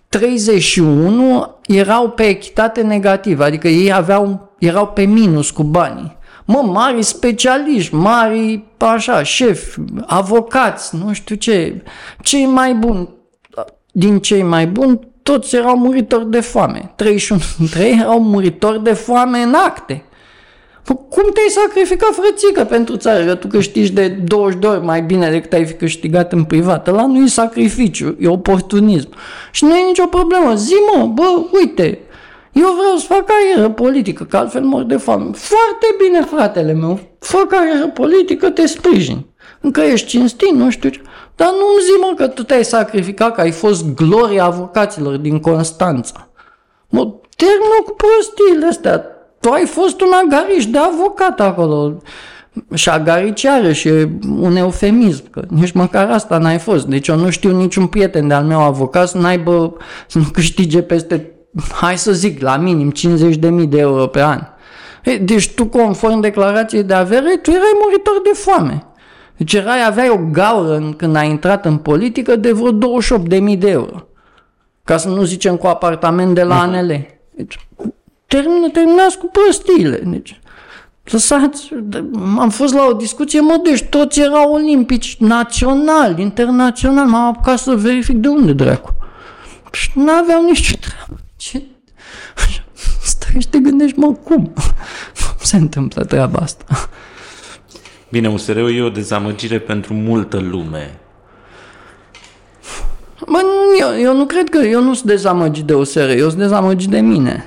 31 erau pe echitate negativă, adică ei aveau, erau pe minus cu banii. Mă, mari specialiști, mari, așa, șefi, avocați, nu știu ce, cei mai buni, din cei mai buni, toți erau muritori de foame. 31 dintre ei erau muritori de foame în acte. Păi cum te-ai sacrificat, frățică, pentru țară? Că tu câștigi de 20 de ori mai bine decât ai fi câștigat în privat. Ăla nu e sacrificiu, e oportunism. Și nu e nicio problemă. Zi, mă, bă, uite, eu vreau să fac carieră politică, că altfel mor de foame. Foarte bine, fratele meu, fă carieră politică, te sprijin. Încă ești cinstit, nu știu ce. Dar nu-mi zi, mă, că tu te-ai sacrificat, că ai fost gloria avocaților din Constanța. Mă, termină cu prostiile astea. Tu ai fost un agariș de avocat acolo. Și agarici are și un eufemism, că nici măcar asta n-ai fost. Deci eu nu știu niciun prieten de-al meu avocat să n-aibă, să nu câștige peste, hai să zic, la minim 50.000 de euro pe an. Deci tu, conform declarației de avere, tu erai muritor de foame. Deci erai, aveai o gaură când ai intrat în politică de vreo 28.000 de euro. Ca să nu zicem cu apartament de la mhm. ANL. Deci, termină, terminați cu prostiile. Deci, lăsați, am fost la o discuție, mă, deci toți erau olimpici, național, internațional, m-am apucat să verific de unde dracu. Și nu aveau nici treabă. Ce? Stai și te gândești, mă, cum? Cum se întâmplă treaba asta? Bine, USR-ul e o dezamăgire pentru multă lume. Bă, eu, eu nu cred că eu nu sunt dezamăgit de USR, eu sunt dezamăgit de mine.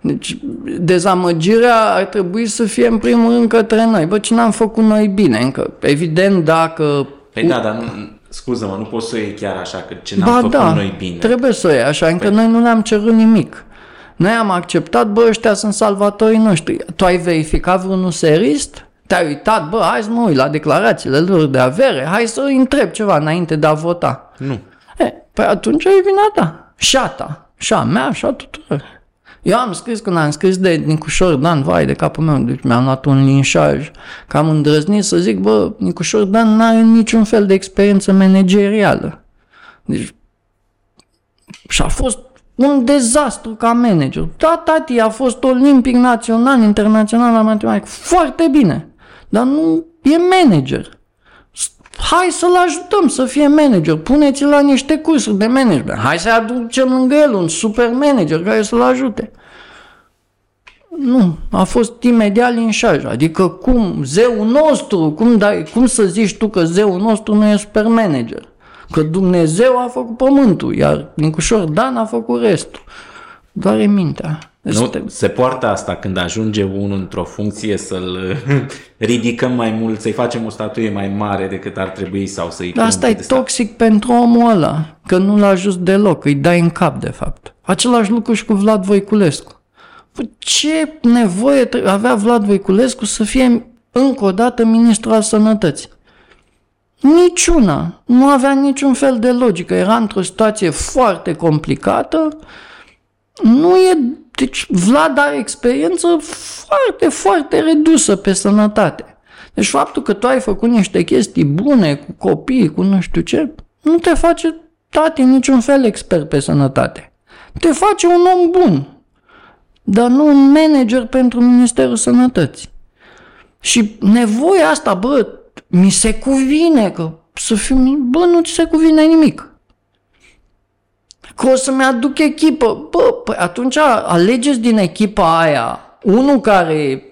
Deci, dezamăgirea ar trebui să fie în primul rând către noi. Bă, ce n-am făcut noi bine? Încă, evident, dacă... Păi da, dar nu, scuză-mă, nu poți să o iei chiar așa, că ce n-am ba, făcut da, noi bine. trebuie să o iei așa, încă păi... noi nu ne-am cerut nimic. Noi am acceptat, bă, ăștia sunt salvatorii noștri. Tu ai verificat vreunul serist? Te-ai uitat, bă, hai să mă uit la declarațiile lor de avere, hai să îi întreb ceva înainte de a vota. Nu. E, păi atunci e vina ta. Și a ta. Și a mea, și a tuturor. Eu am scris când am scris de Nicușor Dan, vai de capul meu, deci mi-am luat un linșaj, că am îndrăznit să zic, bă, Nicușor Dan n-are niciun fel de experiență managerială. Deci, și a fost un dezastru ca manager. Da, tati a fost olimpic național, internațional la matematică. Foarte bine. Dar nu e manager. Hai să-l ajutăm să fie manager. Puneți-l la niște cursuri de management. Hai să aducem lângă el un super manager care să-l ajute. Nu, a fost imediat linșaj. Adică cum, zeul nostru, cum, dai, cum să zici tu că zeul nostru nu e super manager? Că Dumnezeu a făcut pământul, iar Nicușor Dan a făcut restul. Doar e mintea. Deci nu, se poartă asta când ajunge unul într-o funcție să-l (laughs) ridicăm mai mult, să-i facem o statuie mai mare decât ar trebui sau să-i... Dar asta e toxic stat. pentru omul ăla, că nu l-a ajuns deloc, îi dai în cap de fapt. Același lucru și cu Vlad Voiculescu. Păi ce nevoie avea Vlad Voiculescu să fie încă o dată ministru al sănătății? Niciuna. Nu avea niciun fel de logică. Era într-o situație foarte complicată. Nu e... Deci Vlad are experiență foarte, foarte redusă pe sănătate. Deci faptul că tu ai făcut niște chestii bune cu copii, cu nu știu ce, nu te face tati niciun fel expert pe sănătate. Te face un om bun, dar nu un manager pentru Ministerul Sănătății. Și nevoia asta, bă, mi se cuvine că să fiu, bă, nu ți se cuvine nimic. Că o să-mi aduc echipă. Bă, păi atunci alegeți din echipa aia unul care e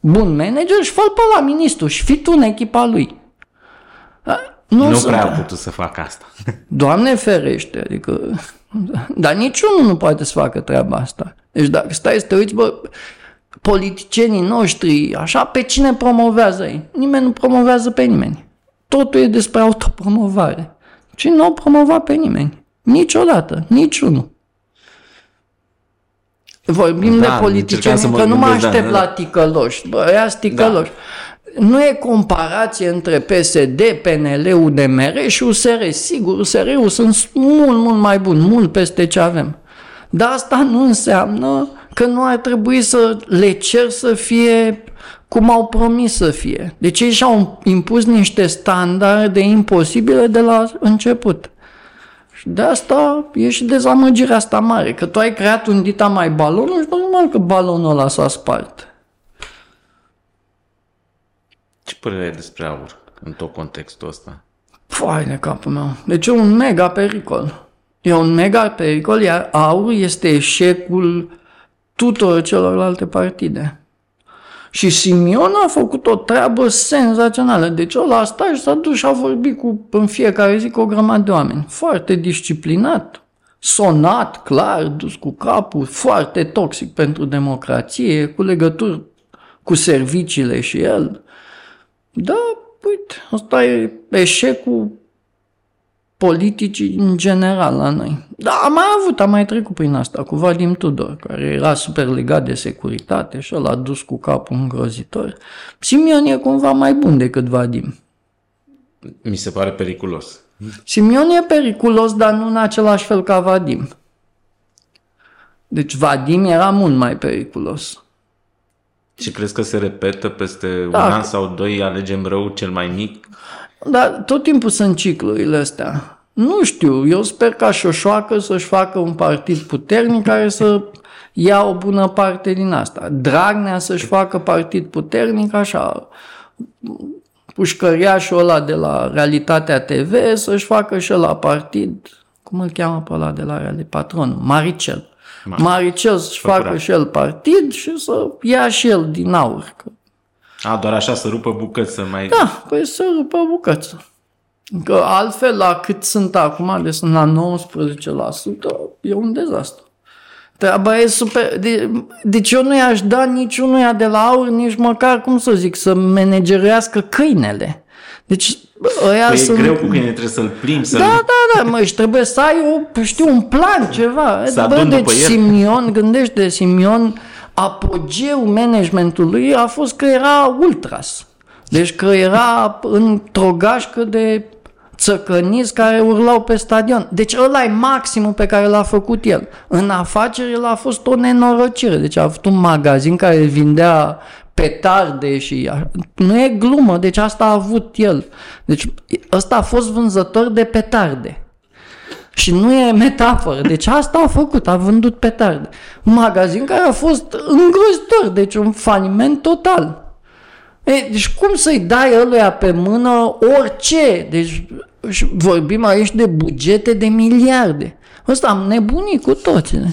bun manager și fă pe la ministru și fii tu în echipa lui. Nu, nu prea a putut să facă asta. (laughs) Doamne ferește, adică... Dar niciunul nu poate să facă treaba asta. Deci dacă stai să te uiți, bă, politicienii noștri, așa, pe cine promovează ei? Nimeni nu promovează pe nimeni. Totul e despre autopromovare. Și nu o promova pe nimeni. Niciodată. Niciunul. Vorbim da, de politicieni, că nu mă aștept da, la ticăloși. Bă, ăia ticăloși. Da. Nu e comparație între PSD, PNL, UDMR și USR. Sigur, USR-ul sunt mult, mult mai bun, mult peste ce avem. Dar asta nu înseamnă că nu ar trebui să le cer să fie cum au promis să fie. Deci ei și-au impus niște standarde imposibile de la început. Și de asta e și dezamăgirea asta mare, că tu ai creat un dita mai balonul și normal că balonul ăla s-a spart. Ce părere ai despre aur în tot contextul ăsta? Foaine capul meu. Deci e un mega pericol. E un mega pericol, iar aur este eșecul tuturor celorlalte partide. Și Simion a făcut o treabă senzațională. Deci ăla a stat și s-a dus și a vorbit cu, în fiecare zi cu o grămadă de oameni. Foarte disciplinat, sonat, clar, dus cu capul, foarte toxic pentru democrație, cu legături cu serviciile și el. Da, uite, asta e eșecul politicii în general la noi. Da, am mai avut, am mai trecut prin asta cu Vadim Tudor, care era super legat de securitate și l-a dus cu capul îngrozitor. Simion e cumva mai bun decât Vadim. Mi se pare periculos. Simion e periculos, dar nu în același fel ca Vadim. Deci Vadim era mult mai periculos. Și crezi că se repetă peste Da. un an sau doi, alegem rău cel mai mic? Dar tot timpul sunt ciclurile astea. Nu știu, eu sper ca Șoșoacă să-și facă un partid puternic care să ia o bună parte din asta. Dragnea să-și facă partid puternic, așa, pușcăriașul ăla de la Realitatea TV să-și facă și la partid, cum îl cheamă pe ăla de la Realitate, patronul, Maricel. Maricel să-și facă Făcurat. și el partid și să ia și el din aur. Că A, doar așa să rupă bucăți să mai... da, păi să rupă bucăță. Că altfel, la cât sunt acum, de sunt la 19%, e un dezastru. Treaba e super... De, deci eu nu i-aș da niciunuia de la aur, nici măcar, cum să zic, să manageruiască câinele. Deci ăia Păi e sunt... greu cu câine, trebuie să-l plimbi, să-l... Da, da, da, mă, și trebuie să ai, o, știu, un plan, ceva. Să Bă, adun deci după el. Simion, gândește, Simion, apogeul managementului a fost că era ultras. Deci că era într-o gașcă de țăcăniți care urlau pe stadion. Deci ăla e maximul pe care l-a făcut el. În afaceri el a fost o nenorocire. Deci a avut un magazin care vindea petarde și a- nu e glumă, deci asta a avut el. Deci ăsta a fost vânzător de petarde. Și nu e metaforă. Deci asta a făcut, a vândut petarde. Un magazin care a fost îngrozitor, deci un faliment total. E, deci cum să-i dai ăluia pe mână orice? Deci și vorbim aici de bugete de miliarde. Ăsta am nebunit cu toți. ne?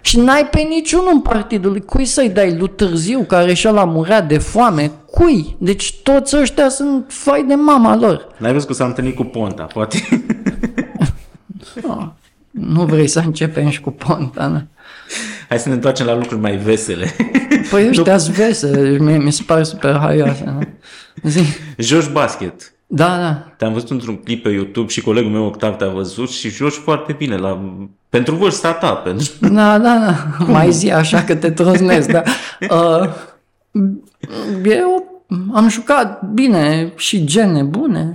Și n-ai pe niciunul în partidul. Cui să-i dai lui Târziu, care și ăla murea de foame? Cui? Deci toți ăștia sunt fai de mama lor. N-ai văzut că s-a întâlnit cu Ponta, poate. (laughs) Nu vrei să începem și cu Ponta, nu? Hai să ne întoarcem la lucruri mai vesele. Păi ăștia sunt vesele, deci mie mi se pare super haioase. Nu? Zi. Joci basket. Da, da. Te-am văzut într-un clip pe YouTube și colegul meu Octav te-a văzut și joci foarte bine la... pentru vârsta ta. Pentru... Da, da, da. Mai zi așa că te troznesc, da. Uh, eu am jucat bine și gene bune.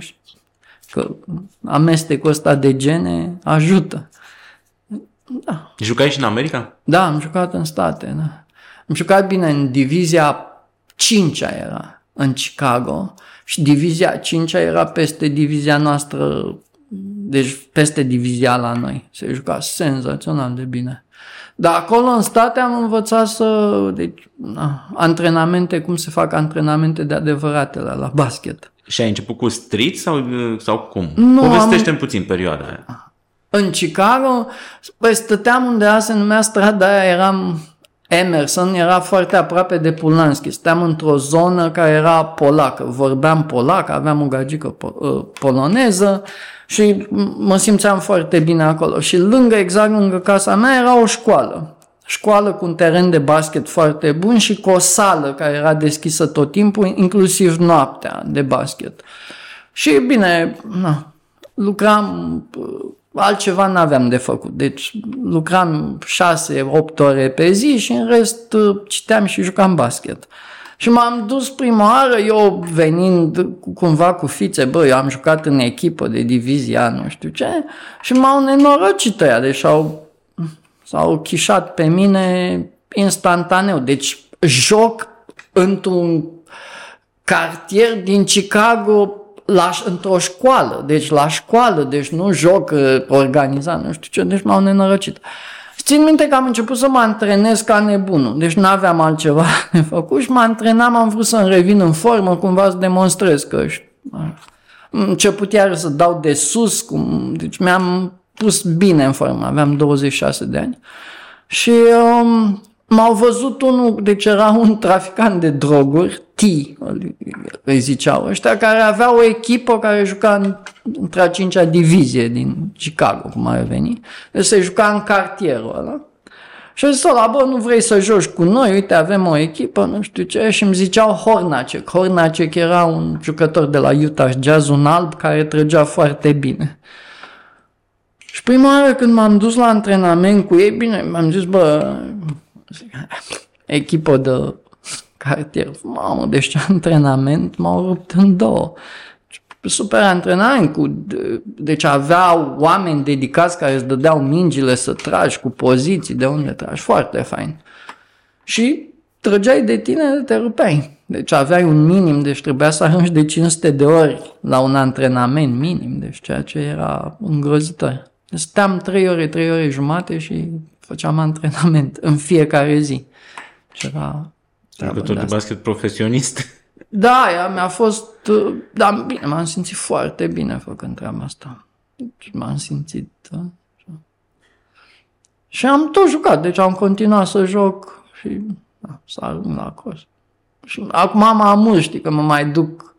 Că amestecul ăsta de gene ajută. Jucai și în America? Da, am jucat în state, da. Am jucat bine în divizia 5 era, în Chicago. Și divizia 5 era peste divizia noastră, deci peste divizia la noi. Se juca senzațional de bine. Dar acolo în state am învățat să, deci, na, antrenamente, cum se fac antrenamente de adevărate la, la basket. Și ai început cu street sau, sau cum? Nu, Povestește-mi puțin perioada aia. În Chicago, păi stăteam undeva, se numea strada aia, eram Emerson, era foarte aproape de Pulanski. Stăteam într-o zonă care era polacă. Vorbeam polac, aveam o gagică po- uh, poloneză și m- mă simțeam foarte bine acolo. Și lângă, exact lângă casa mea, era o școală. Școală cu un teren de basket foarte bun și cu o sală care era deschisă tot timpul, inclusiv noaptea de basket. Și bine, na, lucram, altceva n-aveam de făcut. Deci lucram 6-8 ore pe zi și în rest uh, citeam și jucam basket. Și m-am dus prima oară, eu venind cu- cumva cu fițe, bă, eu am jucat în echipă de divizia, nu știu ce, și m-au nenorocit ăia, deci au, s-au chișat pe mine instantaneu. Deci joc într-un cartier din Chicago la, într-o școală, deci la școală, deci nu joc uh, organizat, nu știu ce, deci m-au nenorocit. Țin minte că am început să mă antrenez ca nebunul, deci nu aveam altceva (laughs) de făcut și mă antrenam, am vrut să-mi revin în formă, cumva să demonstrez că am început iar să dau de sus, cum, deci mi-am pus bine în formă, aveam 26 de ani. Și um, m-au văzut unul, deci era un traficant de droguri, T, îi ziceau ăștia, care avea o echipă care juca în, între a cincea divizie din Chicago, cum ar veni. Deci se juca în cartierul ăla. Și a zis ăla, bă, nu vrei să joci cu noi, uite, avem o echipă, nu știu ce, și îmi ziceau Hornacek. Hornacek era un jucător de la Utah Jazz, un alb, care trăgea foarte bine. Și prima oară când m-am dus la antrenament cu ei, bine, m-am zis, bă, echipă de cartier, mamă, deci ce antrenament, m-au rupt în două super antrenament, cu, deci aveau oameni dedicați care îți dădeau mingile să tragi cu poziții de unde tragi, foarte fain. Și trăgeai de tine, te rupeai. Deci aveai un minim, deci trebuia să arunci de 500 de ori la un antrenament minim, deci ceea ce era îngrozitor. Steam 3 ore, 3 ore jumate și făceam antrenament în fiecare zi. Și era Jucător de, de basket profesionist. (laughs) Da, ea mi-a fost, uh, da, bine, m-am simțit foarte bine făcând treaba asta. Deci m-am simțit, da, Și am tot jucat, deci am continuat să joc și da, să ajung la cos. Și acum mă amuz, știi, că mă mai duc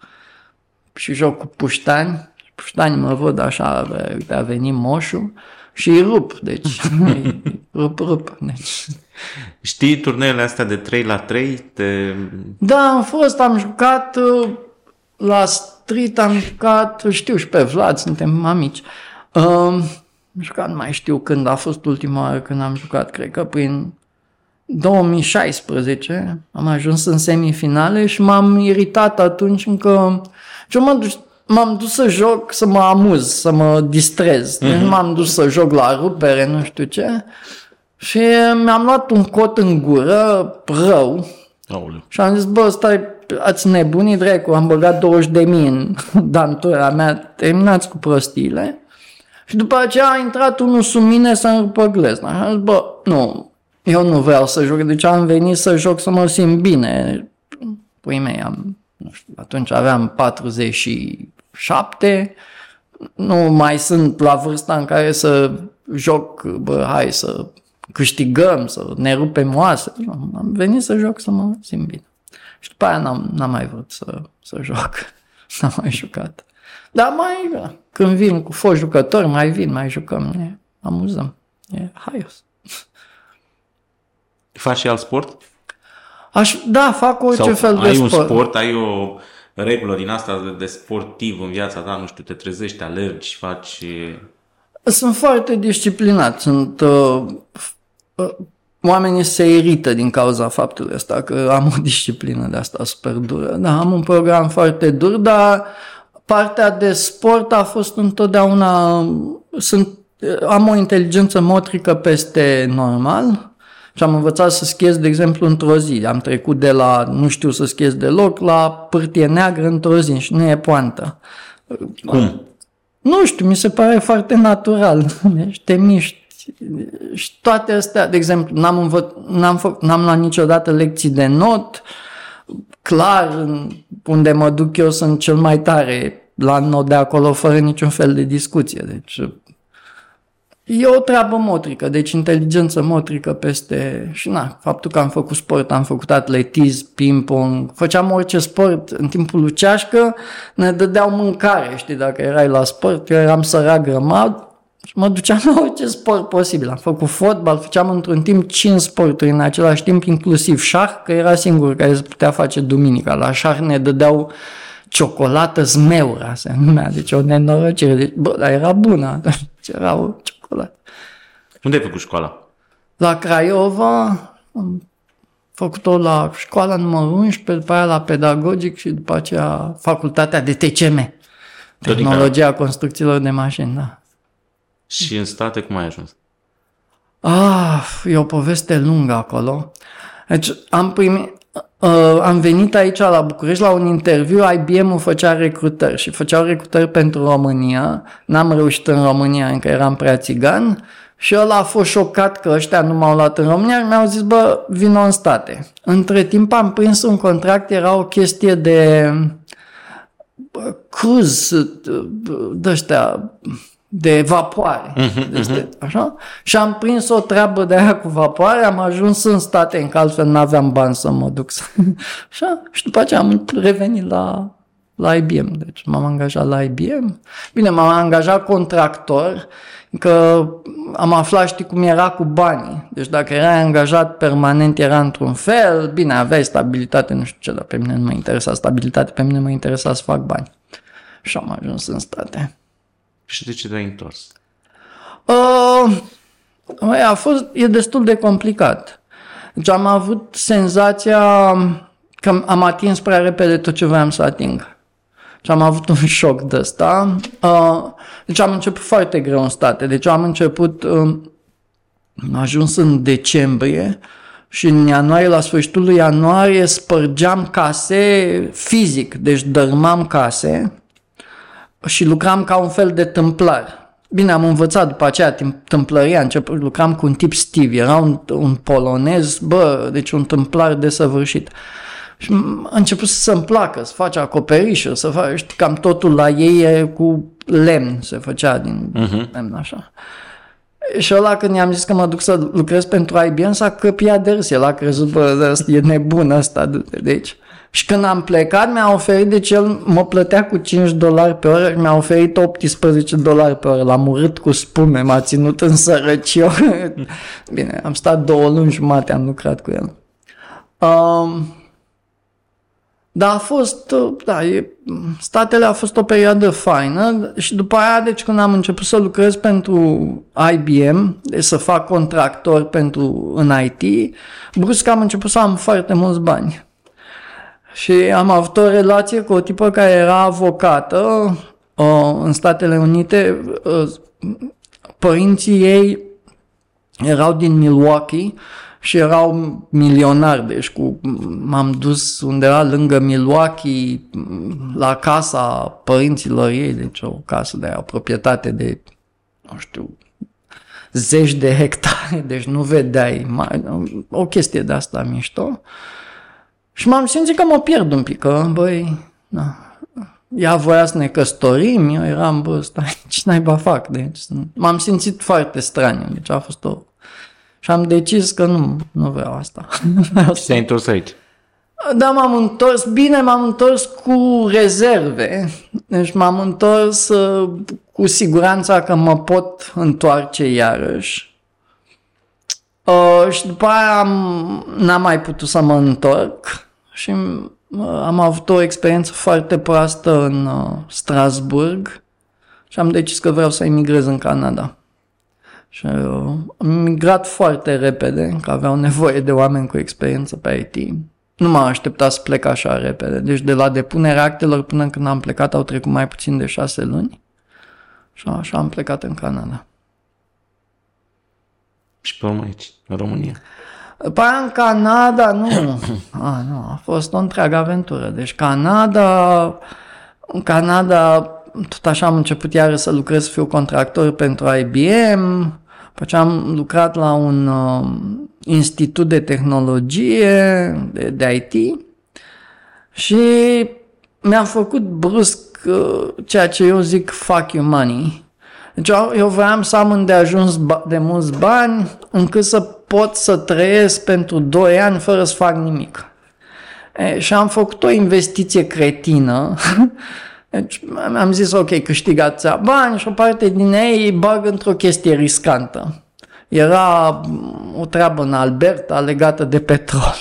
și joc cu puștani. Puștanii mă văd așa, uite, a venit moșul și îi rup, deci (laughs) rup, rup. Deci. Știi turneele astea de 3 la 3? Te... Da, am fost, am jucat uh, la street, am jucat, știu și pe Vlad, suntem amici. Uh, am jucat, nu mai știu când a fost ultima oară când am jucat, cred că prin 2016 am ajuns în semifinale și m-am iritat atunci încă... Și m-am dus, m-am dus să joc, să mă amuz, să mă distrez. Uh-huh. M-am dus să joc la rupere, nu știu ce. Și mi-am luat un cot în gură, rău. Aoleu. Și am zis, bă, stai, ați nebunit, dracu, am băgat 20 de mii în (laughs) dantura mea, terminați cu prostiile. Și după aceea a intrat unul sub mine să-mi rupă glezna. Și am zis, bă, nu, eu nu vreau să joc, deci am venit să joc să mă simt bine. Păi mei, am, nu știu, atunci aveam 47, nu mai sunt la vârsta în care să joc, bă, hai să câștigăm, să ne rupem oase. Am venit să joc să mă simt bine. Și după aia n-am, n-am mai vrut să, să joc. (laughs) N-am mai jucat. Dar mai, când vin cu foști jucători, mai vin, mai jucăm, ne amuzăm. E haios. Faci și alt sport? Aș, da, fac orice Sau fel de ai sport. un sport, ai o regulă din asta de, de sportiv în viața ta, nu știu, te trezești, alergi, faci... Sunt foarte disciplinat, sunt uh, oamenii se irită din cauza faptului ăsta, că am o (laughs) disciplină de asta super dură. Da, am un program foarte dur, dar partea de sport a fost întotdeauna... Sunt, am o inteligență motrică peste normal și am învățat să schiez, de exemplu, într-o zi. Am trecut de la nu știu să schiez deloc la pârtie neagră într-o zi și nu e poantă. Cum? Nu știu, mi se pare foarte natural. Deci te miști și toate astea, de exemplu, n-am, învăț- n-am, fă- n-am luat niciodată lecții de not, clar, unde mă duc eu sunt cel mai tare la not de acolo, fără niciun fel de discuție. Deci, e o treabă motrică, deci inteligență motrică peste... Și na, faptul că am făcut sport, am făcut atletism, ping-pong, făceam orice sport în timpul lui ceașcă, ne dădeau mâncare, știi, dacă erai la sport, eu eram sărac grămad, și mă duceam la orice sport posibil. Am făcut fotbal, făceam într-un timp 5 sporturi în același timp, inclusiv șah, că era singur care se putea face duminica. La șah ne dădeau ciocolată zmeura, se numea, deci o nenorocire. Deci, bă, dar era bună (laughs) atunci, era o ciocolată. Unde ai făcut școala? La Craiova, am făcut-o la școala numărul 11, după aia la pedagogic și după aceea facultatea de TCM. Tehnologia construcțiilor de mașini, da. Și în state cum ai ajuns? Ah, e o poveste lungă acolo. Deci am primit, uh, am venit aici la București la un interviu, IBM-ul făcea recrutări și făceau recrutări pentru România. N-am reușit în România, încă eram prea țigan. Și ăla a fost șocat că ăștia nu m-au luat în România și mi-au zis, bă, vino în state. Între timp am prins un contract, era o chestie de cruz, de ăștia, de vapoare. Deci de, așa? Și am prins o treabă de aia cu vapoare, am ajuns în state, în că altfel n-aveam bani să mă duc. Să... (laughs) Așa? Și după aceea am revenit la, la IBM. Deci m-am angajat la IBM. Bine, m-am angajat contractor, că am aflat, știi cum era cu banii. Deci dacă erai angajat permanent era într-un fel, bine, aveai stabilitate, nu știu ce, dar pe mine nu mă interesa stabilitate, pe mine mă interesa să fac bani. Și am ajuns în state. Și de ce te-ai întors? Uh, măi, a fost, e destul de complicat. Deci am avut senzația că am atins prea repede tot ce voiam să ating. Și am avut un (laughs) șoc de ăsta. Uh, deci am început foarte greu în state. Deci am început, uh, am ajuns în decembrie și în ianuarie, la sfârșitul lui ianuarie, spărgeam case fizic, deci dărmam case și lucram ca un fel de tâmplar. Bine, am învățat după aceea tâmplăria, început, lucram cu un tip Steve, era un, un polonez, bă, deci un tâmplar desăvârșit. Și a început să-mi placă, să faci acoperișuri, să faci, știi, cam totul la ei e cu lemn, se făcea din uh-huh. lemn așa. Și ăla când i-am zis că mă duc să lucrez pentru IBM s-a căpiat de râs, el a crezut, bă, e nebun ăsta, de aici. Și când am plecat, mi-a oferit, deci el mă plătea cu 5 dolari pe oră și mi-a oferit 18 dolari pe oră. L-am urât cu spume, m-a ținut în sărăciu. (laughs) Bine, am stat două luni jumate, am lucrat cu el. Um, dar a fost, da, e, statele a fost o perioadă faină și după aia, deci când am început să lucrez pentru IBM, deci să fac contractor pentru în IT, brusc am început să am foarte mulți bani. Și am avut o relație cu o tipă care era avocată uh, în Statele Unite. Uh, părinții ei erau din Milwaukee și erau milionari, deci cu, m-am dus undeva lângă Milwaukee la casa părinților ei, deci o casă de o proprietate de, nu știu, zeci de hectare, deci nu vedeai, mai, o chestie de asta mișto. Și m-am simțit că mă pierd un pic, că, băi, na, ea voia să ne căsătorim, eu eram, bă, stai, (laughs) ce naiba fac? Deci, m-am simțit foarte straniu, deci a fost o... Și am decis că nu, nu vreau asta. (laughs) Și te-ai întors aici? Da, m-am întors, bine, m-am întors cu rezerve. Deci m-am întors uh, cu siguranța că mă pot întoarce iarăși. Uh, și după aia am, n-am mai putut să mă întorc și uh, am avut o experiență foarte proastă în uh, Strasburg și am decis că vreau să emigrez în Canada. Și uh, am migrat foarte repede, că aveau nevoie de oameni cu experiență pe IT. Nu m-am așteptat să plec așa repede. Deci de la depunerea actelor până când am plecat au trecut mai puțin de șase luni. Și așa am plecat în Canada. Și pe urmă aici, în România. Păi în Canada, nu. (coughs) A, nu, a fost o întreagă aventură. Deci Canada, în Canada, tot așa am început iară să lucrez, să fiu contractor pentru IBM, după am lucrat la un uh, institut de tehnologie, de, de IT și mi-am făcut brusc uh, ceea ce eu zic fuck you money. Deci eu, eu vreau să am îndeajuns de mulți bani încât să pot să trăiesc pentru 2 ani fără să fac nimic. E, și am făcut o investiție cretină. (laughs) Deci am zis, ok, câștigați bani și o parte din ei îi bag într-o chestie riscantă. Era o treabă în Alberta legată de petrol.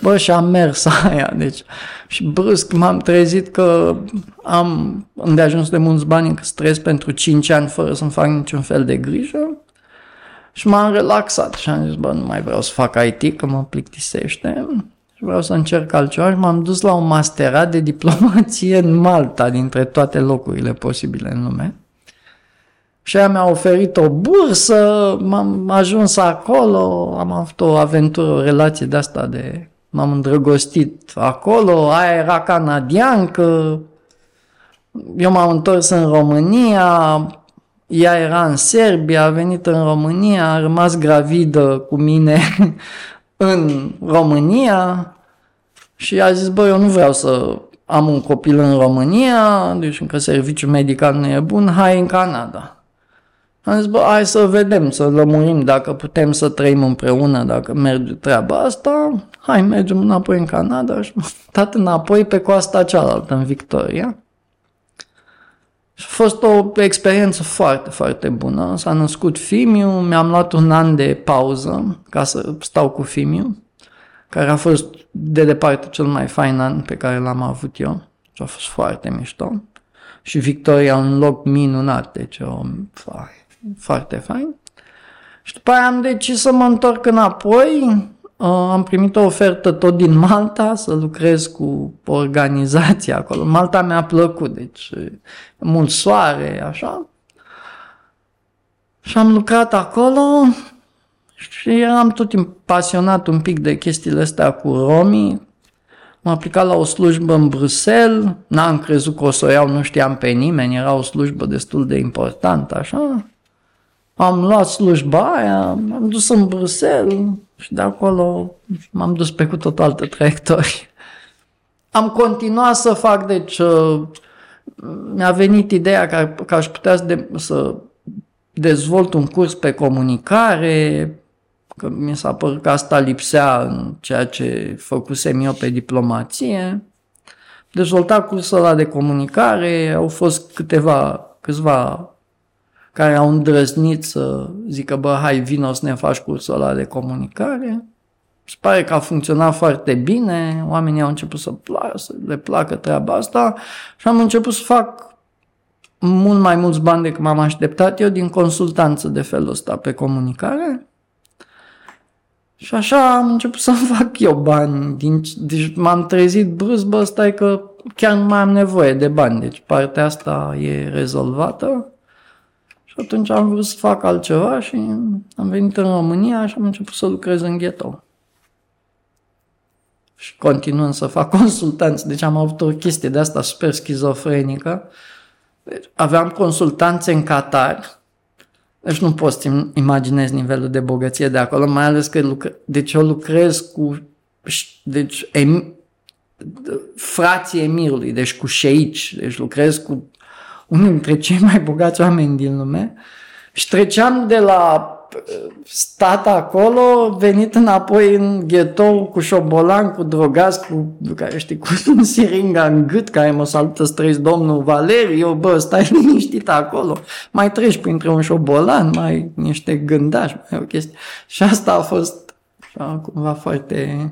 Bă, și am mers (laughs) aia, deci. Și brusc m-am trezit că am îndeajuns de mulți bani încât să trăiesc pentru 5 ani fără să-mi fac niciun fel de grijă. Și m-am relaxat și am zis, bă, nu mai vreau să fac IT, că mă plictisește. Și vreau să încerc altceva și m-am dus la un masterat de diplomație în Malta, dintre toate locurile posibile în lume. Și ea mi-a oferit o bursă, m-am ajuns acolo, am avut o aventură, o relație de asta de... M-am îndrăgostit acolo, aia era canadiancă, eu m-am întors în România, ea era în Serbia, a venit în România, a rămas gravidă cu mine (laughs) în România și a zis, băi, eu nu vreau să am un copil în România, deci încă serviciul medical nu e bun, hai în Canada. Am zis, bă, hai să vedem, să lămurim dacă putem să trăim împreună, dacă merge treaba asta. Hai, mergem înapoi în Canada și m-am mutat (laughs) înapoi pe coasta cealaltă, în Victoria. Și a fost o experiență foarte, foarte bună. S-a născut Fimiu, mi-am luat un an de pauză ca să stau cu Fimiu, care a fost de departe cel mai fain an pe care l-am avut eu. Și a fost foarte mișto. Și Victoria un loc minunat, deci o, foarte fain. Și după aia am decis să mă întorc înapoi. Uh, am primit o ofertă tot din Malta să lucrez cu organizația acolo. Malta mi-a plăcut, deci mult soare, așa. Și am lucrat acolo și eram tot timp pasionat un pic de chestiile astea cu romii. M-am aplicat la o slujbă în Bruxelles, n-am crezut că o să o iau, nu știam pe nimeni, era o slujbă destul de importantă, așa. Am luat slujba aia, m-am dus în Bruxelles și de acolo m-am dus pe cu tot altă traiectorie. Am continuat să fac, deci uh, mi-a venit ideea că, că aș putea să, de, să dezvolt un curs pe comunicare, că mi s-a părut că asta lipsea în ceea ce făcusem eu pe diplomație. Dezvolta cursul ăla de comunicare, au fost câteva, câțiva care au îndrăznit să zică, bă, hai, vino să ne faci cursul ăla de comunicare. Se pare că a funcționat foarte bine, oamenii au început să, placă, să le placă treaba asta și am început să fac mult mai mulți bani decât m-am așteptat eu din consultanță de felul ăsta pe comunicare. Și așa am început să fac eu bani. Din, deci m-am trezit brusc, bă, stai că chiar nu mai am nevoie de bani. Deci partea asta e rezolvată. Și atunci am vrut să fac altceva și am venit în România și am început să lucrez în ghetto. Și continuând să fac (laughs) consultanți. Deci am avut o chestie de asta super schizofrenică. Deci aveam consultanțe în Qatar. Deci nu poți să imaginezi nivelul de bogăție de acolo, mai ales că lucre... deci eu lucrez cu deci, em, frații emirului, deci cu șeici, deci lucrez cu unul dintre cei mai bogați oameni din lume și treceam de la uh, stat acolo, venit înapoi în ghetou cu șobolan, cu drogați, cu, care știi, cu (laughs) un siringa în gât care mă salută străzi domnul Valeriu, bă, stai (laughs) liniștit acolo, mai treci printre un șobolan, mai niște gândași, mai o chestie. Și asta a fost așa, cumva foarte...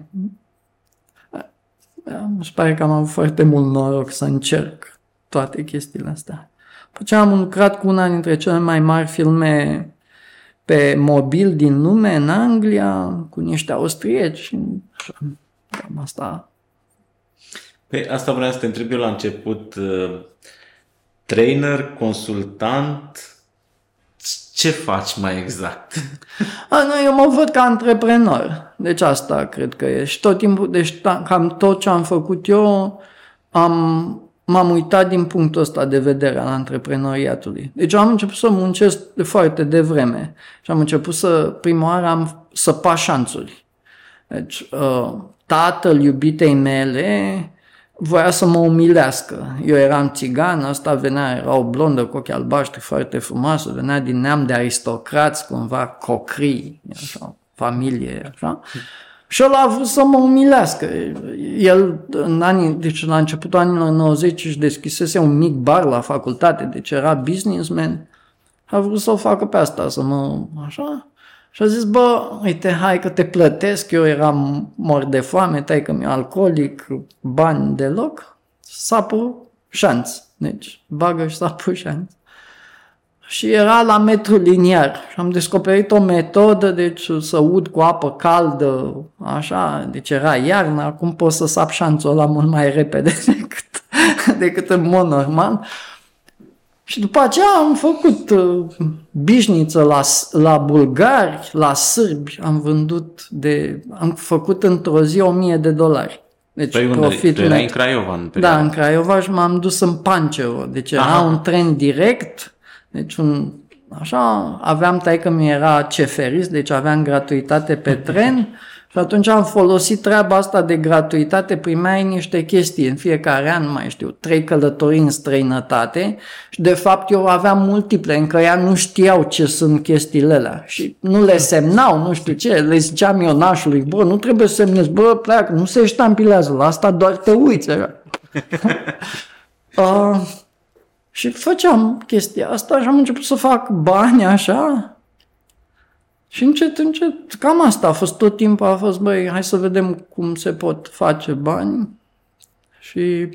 Îmi pare că am avut foarte mult noroc să încerc toate chestiile astea. După ce am lucrat cu una dintre cele mai mari filme pe mobil din lume, în Anglia, cu niște austrieci. Așa, cam asta. Păi asta vreau să te întreb eu la început. Uh, trainer, consultant, ce faci mai exact? (laughs) A, nu, eu mă văd ca antreprenor. Deci asta cred că e. Și tot timpul, deci cam tot ce am făcut eu, am m-am uitat din punctul ăsta de vedere al antreprenoriatului. Deci am început să muncesc de foarte devreme și am început să, prima oară, am săpa șanțuri. Deci, uh, tatăl iubitei mele voia să mă umilească. Eu eram țigan, asta venea, era o blondă cu ochi albaștri foarte frumoasă, venea din neam de aristocrați, cumva cocrii, așa, familie, așa. Și el a vrut să mă umilească. El, în anii, deci la începutul anilor 90, își deschisese un mic bar la facultate, deci era businessman. A vrut să o facă pe asta, să mă, așa. Și a zis, bă, uite, hai că te plătesc, eu eram mor de foame, tai că mi-e alcoolic, bani deloc, sapul șanț. Deci, bagă și sapul șanț și era la metru liniar. Și am descoperit o metodă, deci să ud cu apă caldă, așa, deci era iarnă, acum pot să sap șanțul ăla mult mai repede (laughs) decât, decât în mod normal. Și după aceea am făcut uh, bișniță la, la bulgari, la sârbi, am vândut de, am făcut într-o zi o mie de dolari. Deci păi profit unde? Tu în Craiova în Da, în Craiova și m-am dus în Pancero. Deci era Aha. un tren direct deci un, așa, aveam taică mi era ceferist, deci aveam gratuitate pe (laughs) tren Și atunci am folosit treaba asta de gratuitate, primeai niște chestii în fiecare an, nu mai știu, trei călătorii în străinătate și de fapt eu aveam multiple, încă ea nu știau ce sunt chestiile alea și nu le semnau, nu știu ce, le ziceam eu nașului, bă, nu trebuie să semnezi, bă, pleacă, nu se ștampilează, la asta doar te uiți. uh, (laughs) și făceam chestia asta și am început să fac bani așa și încet, încet, cam asta a fost tot timpul, a fost, băi, hai să vedem cum se pot face bani și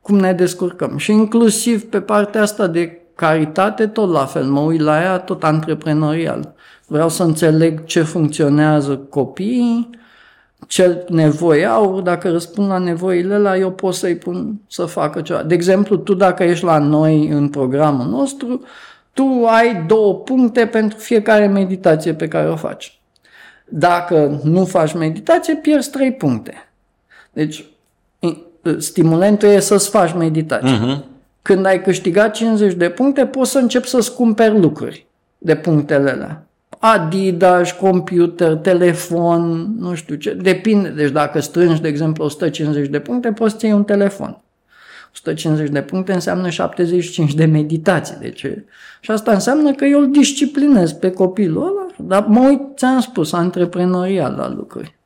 cum ne descurcăm. Și inclusiv pe partea asta de caritate, tot la fel, mă uit la ea tot antreprenorial. Vreau să înțeleg ce funcționează copiii, ce nevoi au, dacă răspund la nevoile la eu pot să-i pun să facă ceva. De exemplu, tu dacă ești la noi în programul nostru, tu ai două puncte pentru fiecare meditație pe care o faci. Dacă nu faci meditație, pierzi trei puncte. Deci, stimulentul e să-ți faci meditație. Uh-huh. Când ai câștigat 50 de puncte, poți să începi să-ți cumperi lucruri de punctele alea. Adidas, computer, telefon, nu știu ce. Depinde. Deci dacă strângi, de exemplu, 150 de puncte, poți să iei un telefon. 150 de puncte înseamnă 75 de meditații. Deci, și asta înseamnă că eu îl disciplinez pe copilul ăla, dar mă uit, ți-am spus, antreprenorial la lucruri.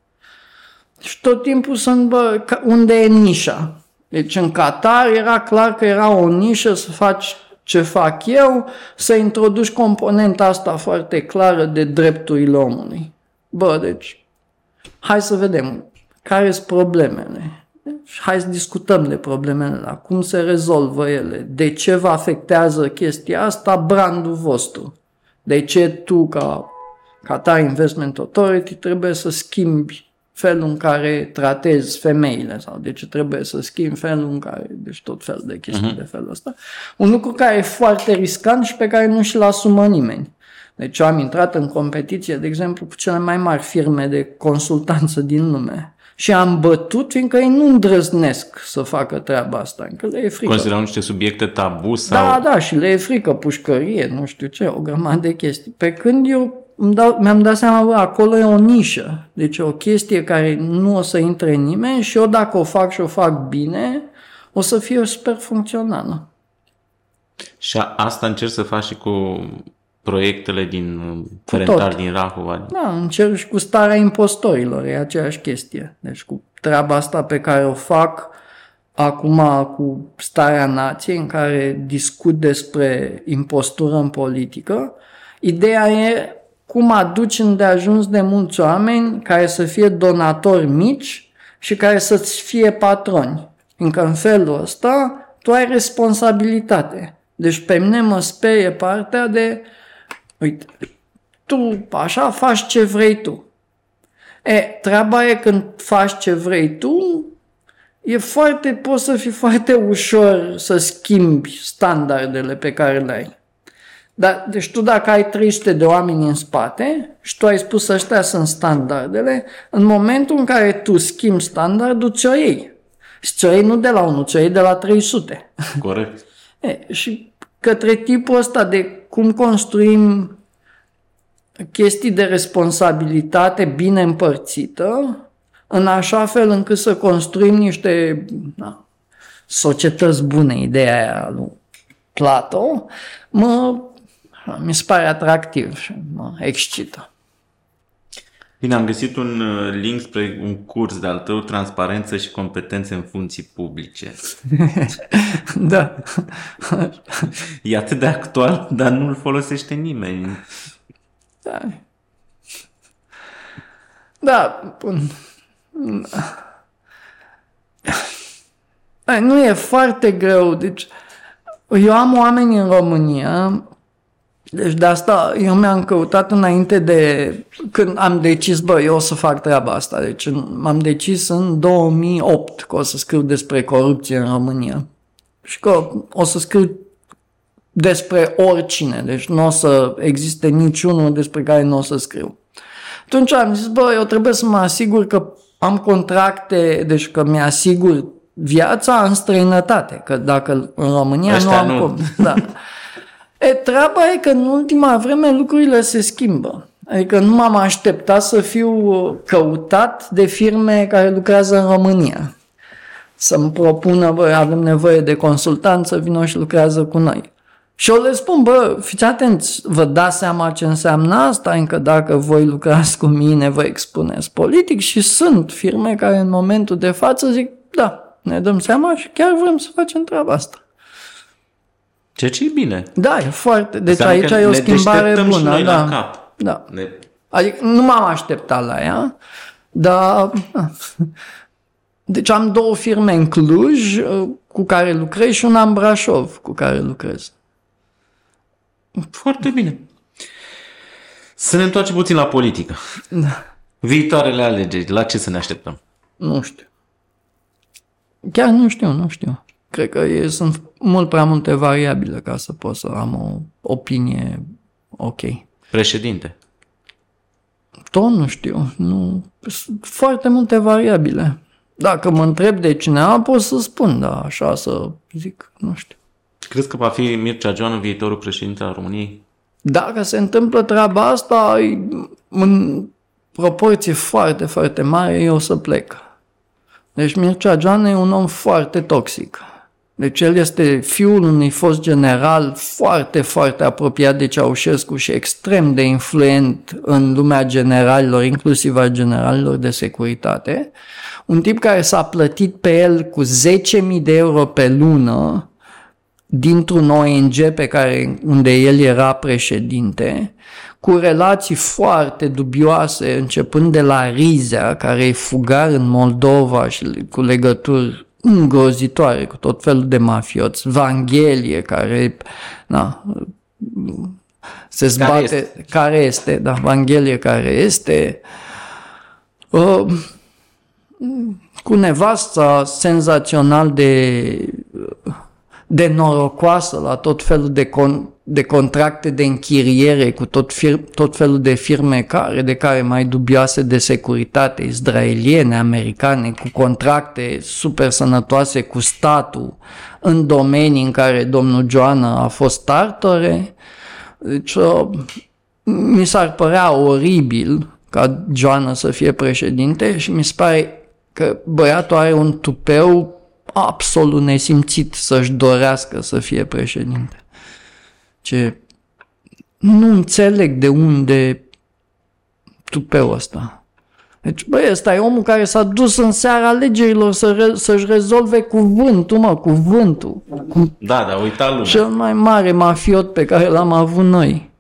Și tot timpul sunt, bă, unde e nișa? Deci în Qatar era clar că era o nișă să faci ce fac eu, să introduci componenta asta foarte clară de drepturile omului. Bă, deci, hai să vedem care sunt problemele. Deci, hai să discutăm de problemele la cum se rezolvă ele, de ce vă afectează chestia asta brandul vostru, de ce tu ca Qatar Investment Authority trebuie să schimbi felul în care tratezi femeile sau de ce trebuie să schimbi felul în care, deci tot fel de chestii uh-huh. de felul ăsta. Un lucru care e foarte riscant și pe care nu și-l asumă nimeni. Deci eu am intrat în competiție, de exemplu, cu cele mai mari firme de consultanță din lume și am bătut, fiindcă ei nu îndrăznesc să facă treaba asta, încă le e frică. Considerau niște subiecte tabu sau... Da, da, și le e frică, pușcărie, nu știu ce, o grămadă de chestii. Pe când eu dau, mi-am dat seama, bă, acolo e o nișă, deci o chestie care nu o să intre nimeni și eu dacă o fac și o fac bine, o să fie super funcțională. Și asta încerc să faci și cu proiectele din Ferentar, din Rahova. Da, încerc și cu starea impostorilor, e aceeași chestie. Deci cu treaba asta pe care o fac acum cu starea nației, în care discut despre impostură în politică, ideea e cum aduci îndeajuns de mulți oameni care să fie donatori mici și care să-ți fie patroni. Încă în felul ăsta tu ai responsabilitate. Deci pe mine mă sperie partea de Uite, tu așa faci ce vrei tu. E, treaba e când faci ce vrei tu, e foarte, poți să fii foarte ușor să schimbi standardele pe care le ai. Dar, deci tu dacă ai 300 de oameni în spate și tu ai spus ăștia sunt standardele, în momentul în care tu schimbi standardul, ți-o iei. Și ți-o iei nu de la 1, ți-o iei de la 300. Corect. (laughs) E, și către tipul ăsta de cum construim chestii de responsabilitate bine împărțită, în așa fel încât să construim niște na, societăți bune, ideea aia lui Plato, mă, mi se pare atractiv și mă excită. Bine, am găsit un uh, link spre un curs de-al tău, Transparență și competențe în funcții publice. (laughs) da. E atât de actual, dar nu-l folosește nimeni. Da. Da, bun. Nu e foarte greu, deci eu am oameni în România deci de asta eu mi-am căutat înainte de când am decis, bă, eu o să fac treaba asta. Deci m-am decis în 2008 că o să scriu despre corupție în România. Și că o să scriu despre oricine. Deci nu o să existe niciunul despre care nu o să scriu. Atunci am zis, bă, eu trebuie să mă asigur că am contracte, deci că mi-asigur viața în străinătate, că dacă în România Ăștia nu am nu. cum. (laughs) Da. E, treaba e că în ultima vreme lucrurile se schimbă. Adică nu m-am așteptat să fiu căutat de firme care lucrează în România. Să-mi propună, bă, avem nevoie de consultanță, vină și lucrează cu noi. Și eu le spun, bă, fiți atenți, vă dați seama ce înseamnă asta, încă dacă voi lucrați cu mine, vă expuneți politic și sunt firme care în momentul de față zic, da, ne dăm seama și chiar vrem să facem treaba asta. Ce ce e bine. Da, e foarte. Deci Înseamnă aici că e o ne schimbare deșteptăm și bună. noi da. la cap. Da. Ne... Adică nu m-am așteptat la ea, dar... (laughs) Deci am două firme în Cluj uh, cu care lucrez și una în Brașov cu care lucrez. Foarte bine. Să ne întoarcem puțin la politică. Da. Viitoarele alegeri, la ce să ne așteptăm? Nu știu. Chiar nu știu, nu știu. Cred că e, sunt mult prea multe variabile ca să pot să am o opinie ok. Președinte. Tot nu știu. Nu. Sunt foarte multe variabile. Dacă mă întreb de cineva, pot să spun, da, așa să zic, nu știu. Crezi că va fi Mircea Joan viitorul președinte al României? Dacă se întâmplă treaba asta, în proporție foarte, foarte mare, eu o să plec. Deci Mircea Joan e un om foarte toxic. Deci el este fiul unui fost general foarte, foarte apropiat de Ceaușescu și extrem de influent în lumea generalilor, inclusiv a generalilor de securitate. Un tip care s-a plătit pe el cu 10.000 de euro pe lună dintr-un ONG pe care, unde el era președinte, cu relații foarte dubioase, începând de la Rizea, care e fugar în Moldova și cu legături îngrozitoare cu tot felul de mafioți, Vanghelie, care na, se zbate, care este, care este da, Vanghelie care este, uh, cu nevasta senzațional de de norocoasă la tot felul de, con, de contracte de închiriere cu tot, fir, tot felul de firme care, de care mai dubioase de securitate, izraeliene, americane, cu contracte super sănătoase cu statul în domenii în care domnul Joana a fost tartore. Deci mi s-ar părea oribil ca Joana să fie președinte și mi se pare că băiatul are un tupeu absolut nesimțit să-și dorească să fie președinte. Ce nu înțeleg de unde tupeul ăsta. Deci, băi, ăsta e omul care s-a dus în seara alegerilor să re- să-și rezolve cuvântul, mă, cuvântul. Cu Da, da, uita lumea. cel mai mare mafiot pe care l-am avut noi.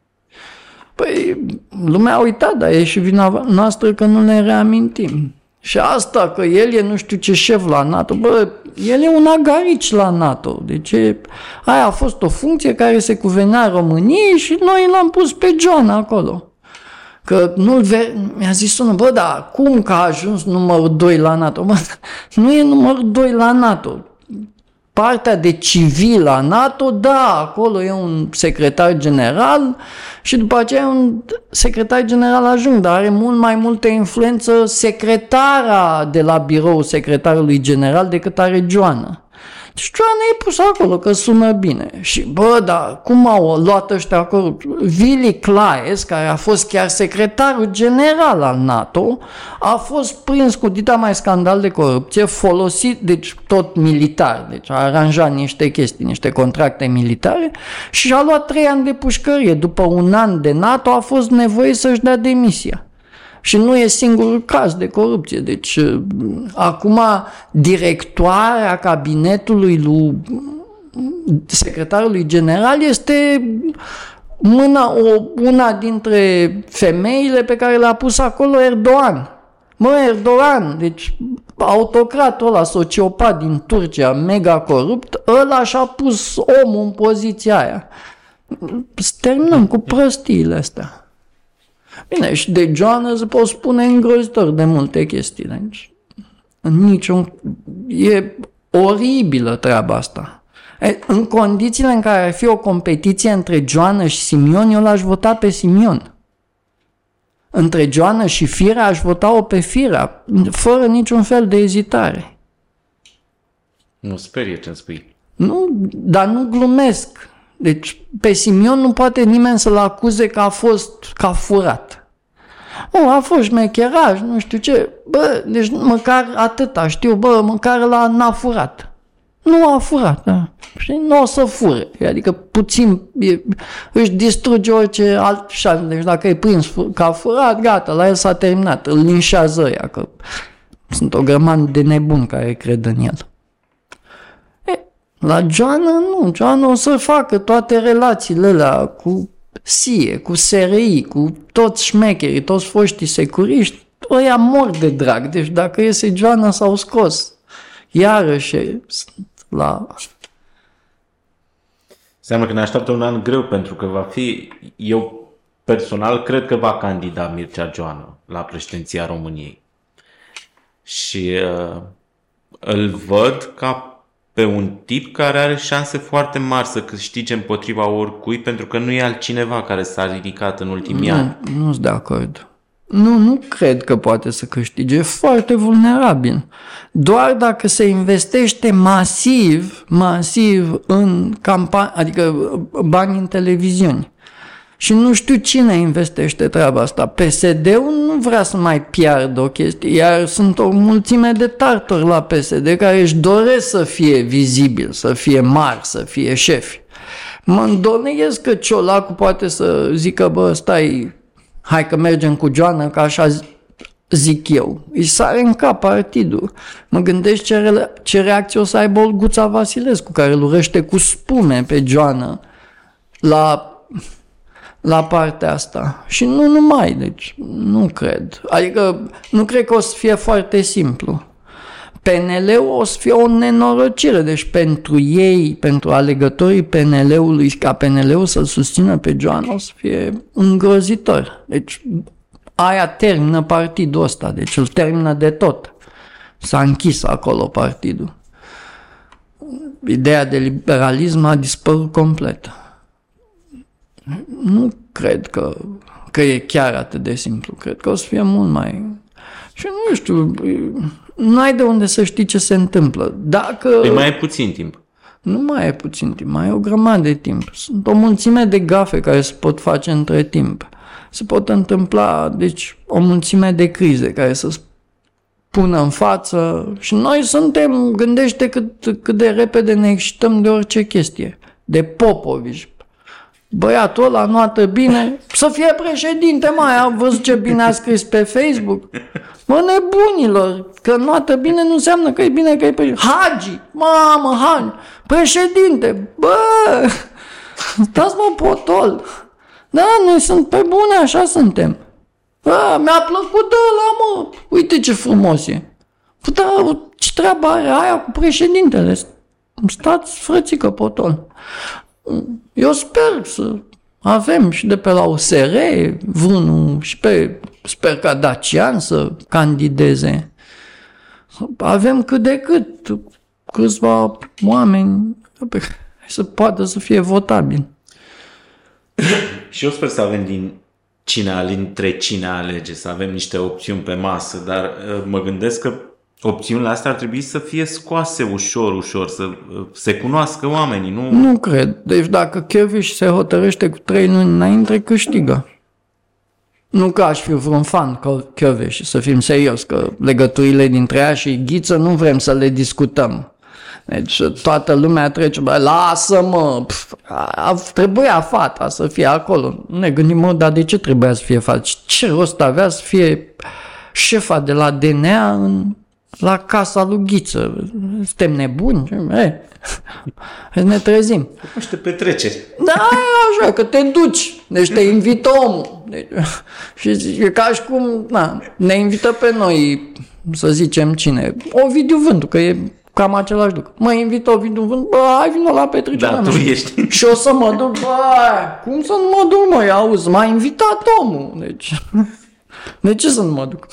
Păi, lumea a uitat, dar e și vina noastră că nu ne reamintim. Și asta că el e nu știu ce șef la NATO, bă, el e un agarici la NATO. Deci aia a fost o funcție care se cuvenea României și noi l-am pus pe John acolo. Că nu-l ve- mi-a zis unul, bă, da, cum că a ajuns numărul 2 la NATO? Bă, (laughs) nu e numărul 2 la NATO. Partea de civil a NATO, da, acolo e un secretar general și după aceea e un secretar general ajung, dar are mult mai multă influență secretara de la birou secretarului general decât are Joana. Și Joana e pus acolo, că sună bine. Și bă, dar cum au luat ăștia acolo? Willy Claes, care a fost chiar secretarul general al NATO, a fost prins cu dita mai scandal de corupție, folosit, deci tot militar, deci a aranjat niște chestii, niște contracte militare și a luat trei ani de pușcărie. După un an de NATO a fost nevoie să-și dea demisia. Și nu e singurul caz de corupție. Deci, acum, directoarea cabinetului lui secretarului general este mâna, o, una dintre femeile pe care le-a pus acolo Erdogan. Mă, Erdogan, deci autocratul ăla, sociopat din Turcia, mega corupt, ăla și-a pus omul în poziția aia. Terminăm cu prostiile astea. Bine, și de Joana se pot spune îngrozitor de multe chestii. Deci, niciun... E oribilă treaba asta. E, în condițiile în care ar fi o competiție între Joana și Simion, eu l-aș vota pe Simion. Între Joana și Firea aș vota-o pe Firea, fără niciun fel de ezitare. Nu sperie ce-mi spui. Nu, dar nu glumesc. Deci pe Simion nu poate nimeni să-l acuze că a fost, că a furat. O, a fost șmecheraj, nu știu ce. Bă, deci măcar atâta știu, bă, măcar la n-a furat. Nu a furat, da. Și nu o să fure. Adică puțin e, își distruge orice alt șans. Deci dacă e prins că a furat, gata, la el s-a terminat. Îl linșează ăia, că sunt o grămadă de nebuni care cred în el. E, la Joana nu. Joana o să facă toate relațiile alea cu SIE, cu SRI, cu toți șmecherii, toți foștii securiști. Ăia mor de drag. Deci dacă iese Joana s-au scos. Iarăși la... Înseamnă că ne așteaptă un an greu pentru că va fi, eu personal cred că va candida Mircea Joană la președinția României. Și uh, îl văd ca pe un tip care are șanse foarte mari să câștige împotriva oricui, pentru că nu e altcineva care s-a ridicat în ultimii nu, ani. Nu sunt de acord. Nu, nu cred că poate să câștige. E foarte vulnerabil. Doar dacă se investește masiv, masiv în campanie, adică bani în televiziuni. Și nu știu cine investește treaba asta. PSD-ul nu vrea să mai piardă o chestie, iar sunt o mulțime de tartori la PSD care își doresc să fie vizibil, să fie mari, să fie șefi. Mă îndoleiesc că Ciolacu poate să zică, bă, stai, hai că mergem cu Joana, că așa zic eu. Îi sare în cap partidul. Mă gândesc ce, re- ce reacție o să aibă Olguța Vasilescu, care îl urăște cu spume pe Joana la, la partea asta. Și nu numai, deci nu cred. Adică nu cred că o să fie foarte simplu. PNL-ul o să fie o nenorocire, deci pentru ei, pentru alegătorii PNL-ului, ca PNL-ul să-l susțină pe Joan, o să fie îngrozitor. Deci aia termină partidul ăsta, deci îl termină de tot. S-a închis acolo partidul. Ideea de liberalism a dispărut complet. Nu cred că, că e chiar atât de simplu. Cred că o să fie mult mai... Și nu știu, nu ai de unde să știi ce se întâmplă. Dacă... Păi mai e puțin timp. Nu mai e puțin timp, mai e o grămadă de timp. Sunt o mulțime de gafe care se pot face între timp. Se pot întâmpla, deci, o mulțime de crize care să pună în față și noi suntem, gândește cât, cât de repede ne excităm de orice chestie. De Popovici, Băiatul ăla noată bine, să fie președinte, mai am văzut ce bine a scris pe Facebook. Mă, nebunilor, că noată bine nu înseamnă că e bine că e președinte. Hagi, mamă, Hagi, președinte, bă, stați mă potol. Da, noi sunt pe bune, așa suntem. Bă, mi-a plăcut de ăla, mă, uite ce frumos e. Păi, da, ce treabă are aia cu președintele? Stați frățică potol. Eu sper să avem și de pe la USR vreunul și pe, sper ca Dacian să candideze. Avem cât de cât câțiva oameni să poată să fie votabil. (coughs) și eu sper să avem din cine, dintre cine alege, să avem niște opțiuni pe masă, dar uh, mă gândesc că opțiunile astea ar trebui să fie scoase ușor, ușor, să se cunoască oamenii, nu? Nu cred. Deci dacă Kevin se hotărăște cu trei luni înainte, câștigă. Nu că aș fi vreun fan că și să fim serios, că legăturile dintre ea și Ghiță nu vrem să le discutăm. Deci toată lumea trece, bă, lasă-mă, pf, a, trebuia fata să fie acolo. Ne gândim, mă, dar de ce trebuia să fie fata? Ce rost avea să fie șefa de la DNA în la casa lui Ghiță. Suntem nebuni? E, (laughs) ne trezim. Niște petreceri. Da, e așa, că te duci. Deci te invită omul. Deci, (laughs) și e ca și cum na, ne invită pe noi, să zicem cine. Ovidiu Vântu, că e cam același lucru. Mă invită Ovidiu Vântu, bă, hai vină la petrecerea da, tu ești. (laughs) Și o să mă duc, bă, cum să nu mă duc, mă, auzi, m-a invitat omul. Deci, de ce să nu mă duc?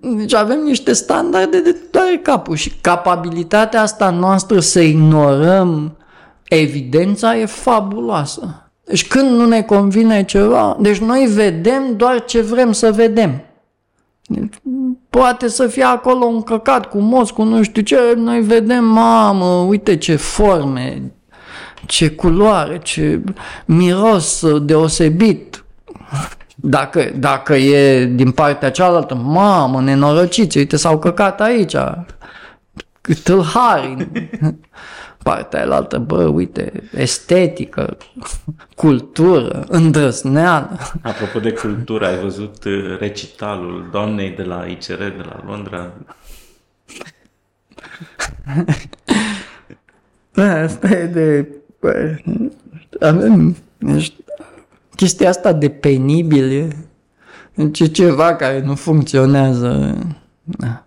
Deci avem niște standarde de tare capul și capabilitatea asta noastră să ignorăm evidența e fabuloasă. Deci când nu ne convine ceva, deci noi vedem doar ce vrem să vedem. Deci, poate să fie acolo un căcat cu moț, cu nu știu ce, noi vedem, mamă, uite ce forme, ce culoare, ce miros deosebit. Dacă, dacă e din partea cealaltă, mamă, nenorociți, uite, s-au căcat aici. Tâlhari. (laughs) Partea aia bă, uite, estetică, cultură, îndrăzneală. Apropo de cultură, ai văzut uh, recitalul doamnei de la ICR de la Londra? (laughs) Da, asta e de... Bă, avem chestia asta de penibil e, e ceva care nu funcționează. Da.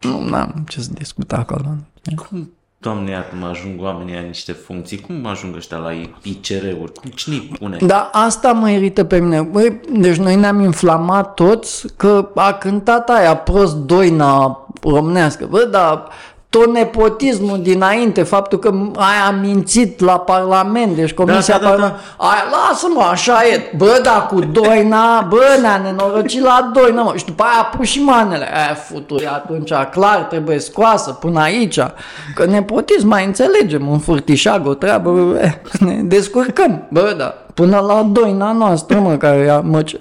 Nu am ce să discut acolo. Cum, doamne, iată, mă ajung oamenii în niște funcții? Cum ajung ăștia la ICR-uri? Cine îi pune? Da, asta mă irită pe mine. Băi, deci noi ne-am inflamat toți că a cântat aia prost doina românească. Bă, dar tot nepotismul dinainte, faptul că ai a mințit la Parlament, deci Comisia da, da, da, da. Aia, lasă-mă, așa e, bă, da, cu Doina, bă, ne-a nenorocit la Doina, mă, și după aia a pus și manele, aia futuri atunci, clar, trebuie scoasă până aici, că nepotism mai înțelegem, un furtișag, o treabă, bă, ne descurcăm, bă, da, până la Doina noastră, mă, care ia, mă, ce...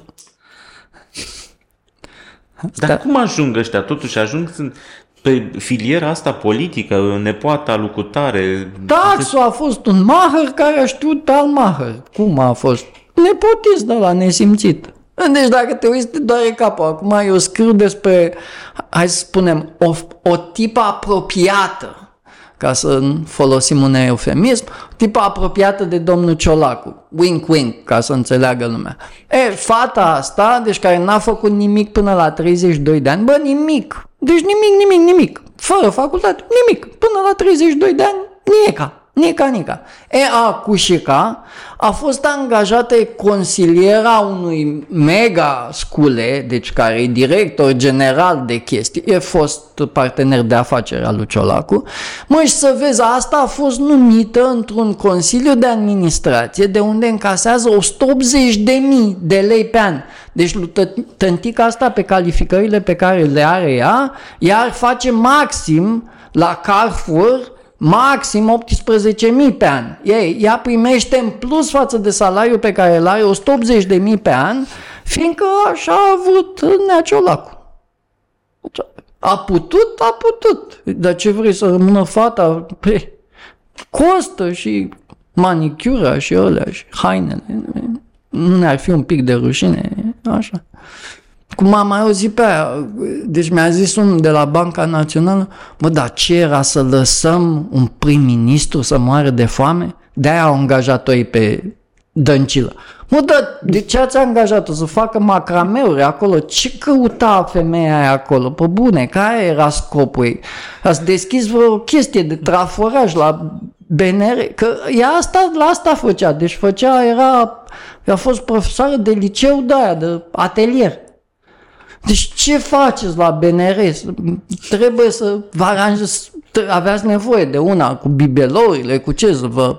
Dar cum ajung ăștia? Totuși ajung, sunt, pe filiera asta politică, nepoata lucutare... Taxul a fost un mahăr care a știut al mahăr. Cum a fost? Nepotist de la nesimțit. Deci dacă te uiți, te doare capul. Acum eu scriu despre, hai să spunem, o, o tipă apropiată ca să folosim un eufemism, tipă apropiată de domnul Ciolacu, wink-wink, ca să înțeleagă lumea. E, fata asta, deci care n-a făcut nimic până la 32 de ani, bă, nimic, deci nimic, nimic, nimic, fără facultate, nimic, până la 32 de ani, nieca. Nica, Nica. Ea Cușica a fost angajată consiliera unui mega scule, deci care e director general de chestii, e fost partener de afaceri al lui Ciolacu. Mă, și să vezi, asta a fost numită într-un consiliu de administrație de unde încasează 180 de mii de lei pe an. Deci tântica asta pe calificările pe care le are ea, ea face maxim la Carrefour maxim 18.000 pe an. Ei, ea primește în plus față de salariul pe care îl are 180.000 pe an, fiindcă așa a avut Nea Ciolacu. A putut, a putut. Dar ce vrei să rămână fata? Pe, costă și manicura și alea și hainele. Nu ne-ar fi un pic de rușine, așa. Cum am mai auzit pe aia, deci mi-a zis unul de la Banca Națională, mă, dar ce era să lăsăm un prim-ministru să moară de foame? De-aia au angajat-o ei pe Dăncilă. Mă, dar de ce ați angajat-o să facă macrameuri acolo? Ce căuta femeia aia acolo? Pe bune, care era scopul ei? Ați deschis vreo chestie de traforaj la BNR? Că ea asta, la asta făcea, deci făcea, era, a fost profesoară de liceu de aia, de atelier. Deci ce faceți la BNR? Trebuie să vă aranjați, aveați nevoie de una cu bibelourile, cu ce să vă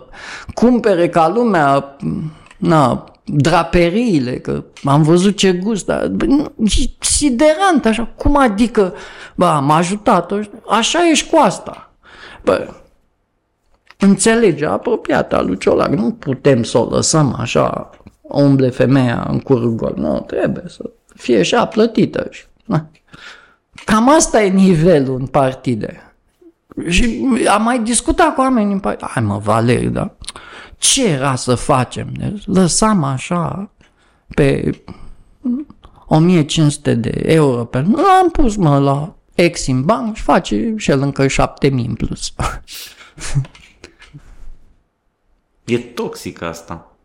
cumpere ca lumea, na, draperiile, că am văzut ce gust, dar siderant, așa, cum adică, bă, am ajutat-o, așa ești cu asta. Bă, înțelege apropiată lui Ciolac, nu putem să o lăsăm așa, umble femeia în curgol, nu, trebuie să fie și a plătită. Cam asta e nivelul în partide. Și am mai discutat cu oamenii în partide. Hai mă, Valeri, da? Ce era să facem? Deci lăsam așa pe 1500 de euro pe L-am pus, mă, la Exim Bank și face și el încă 7000 în plus. E toxic asta.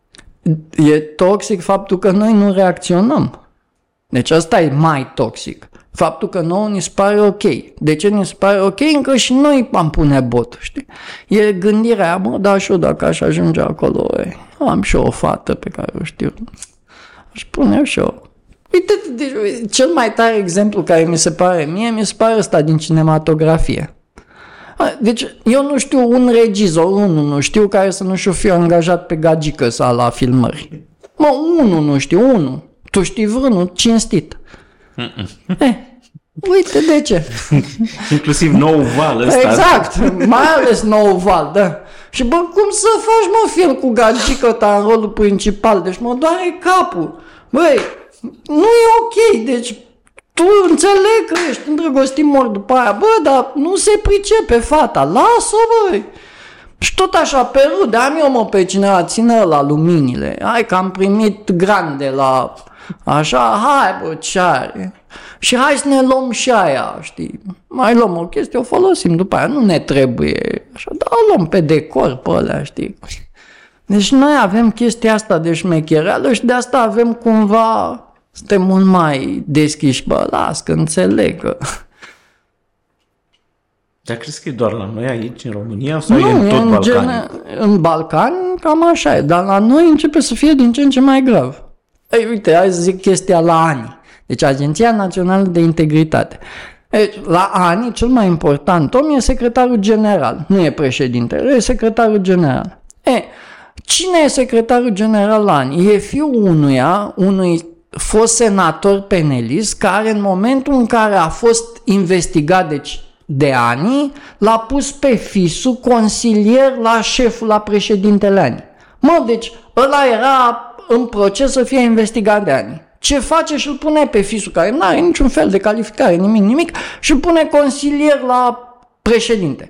E toxic faptul că noi nu reacționăm. Deci asta e mai toxic. Faptul că nouă ni se pare ok. De ce ni se pare ok? Încă și noi am pune bot, știi? E gândirea, mă, da și eu dacă aș ajunge acolo, e, am și o fată pe care o știu. Aș pune și eu. Uite, deci, cel mai tare exemplu care mi se pare mie, mi se pare ăsta din cinematografie. Deci eu nu știu un regizor, unul nu știu care să nu și fiu angajat pe gagică sau la filmări. Mă, unul nu știu, unul. Tu știi vreunul cinstit. Eh, uite de ce. (laughs) Inclusiv nou val ăsta. Exact, mai ales nou val, da. Și bă, cum să faci mă film cu gagică ta în rolul principal? Deci mă doare capul. Băi, nu e ok, deci tu înțeleg că ești îndrăgostit mor după aia, bă, dar nu se pricepe fata, lasă-o, băi. Și tot așa, pe rude, am eu mă pe cineva, țină la luminile, hai că am primit grande la așa, hai bă, ce are? Și hai să ne luăm și aia, știi? Mai luăm o chestie, o folosim după aia, nu ne trebuie, așa, dar o luăm pe decor pe alea, știi? Deci noi avem chestia asta de șmechereală și de asta avem cumva, suntem mult mai deschiși, bă, las că înțeleg că... Dar crezi că e doar la noi aici, în România, sau nu, e în tot în Balcanii? Gen, în Balcani cam așa e, dar la noi începe să fie din ce în ce mai grav. Ei, uite, hai să zic chestia la ani. Deci Agenția Națională de Integritate. Deci, la ani, cel mai important om e secretarul general, nu e președintele, e secretarul general. E, cine e secretarul general la ani? E fiul unuia, unui fost senator penelist, care în momentul în care a fost investigat, deci de ani, l-a pus pe fisul consilier la șeful, la președintele ani. Mă, deci ăla era în proces să fie investigat de ani. Ce face și îl pune pe fisul care nu are niciun fel de calificare, nimic, nimic, și îl pune consilier la președinte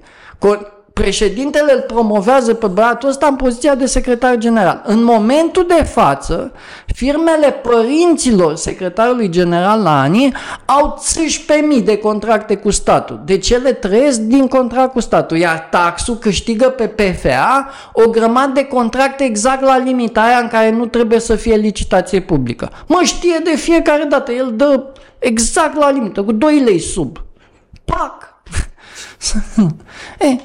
președintele îl promovează pe băiatul ăsta în poziția de secretar general. În momentul de față, firmele părinților secretarului general la ani au 11.000 de contracte cu statul. Deci ele trăiesc din contract cu statul, iar taxul câștigă pe PFA o grămadă de contracte exact la limita aia în care nu trebuie să fie licitație publică. Mă știe de fiecare dată, el dă exact la limită, cu 2 lei sub. Pac! (laughs) e,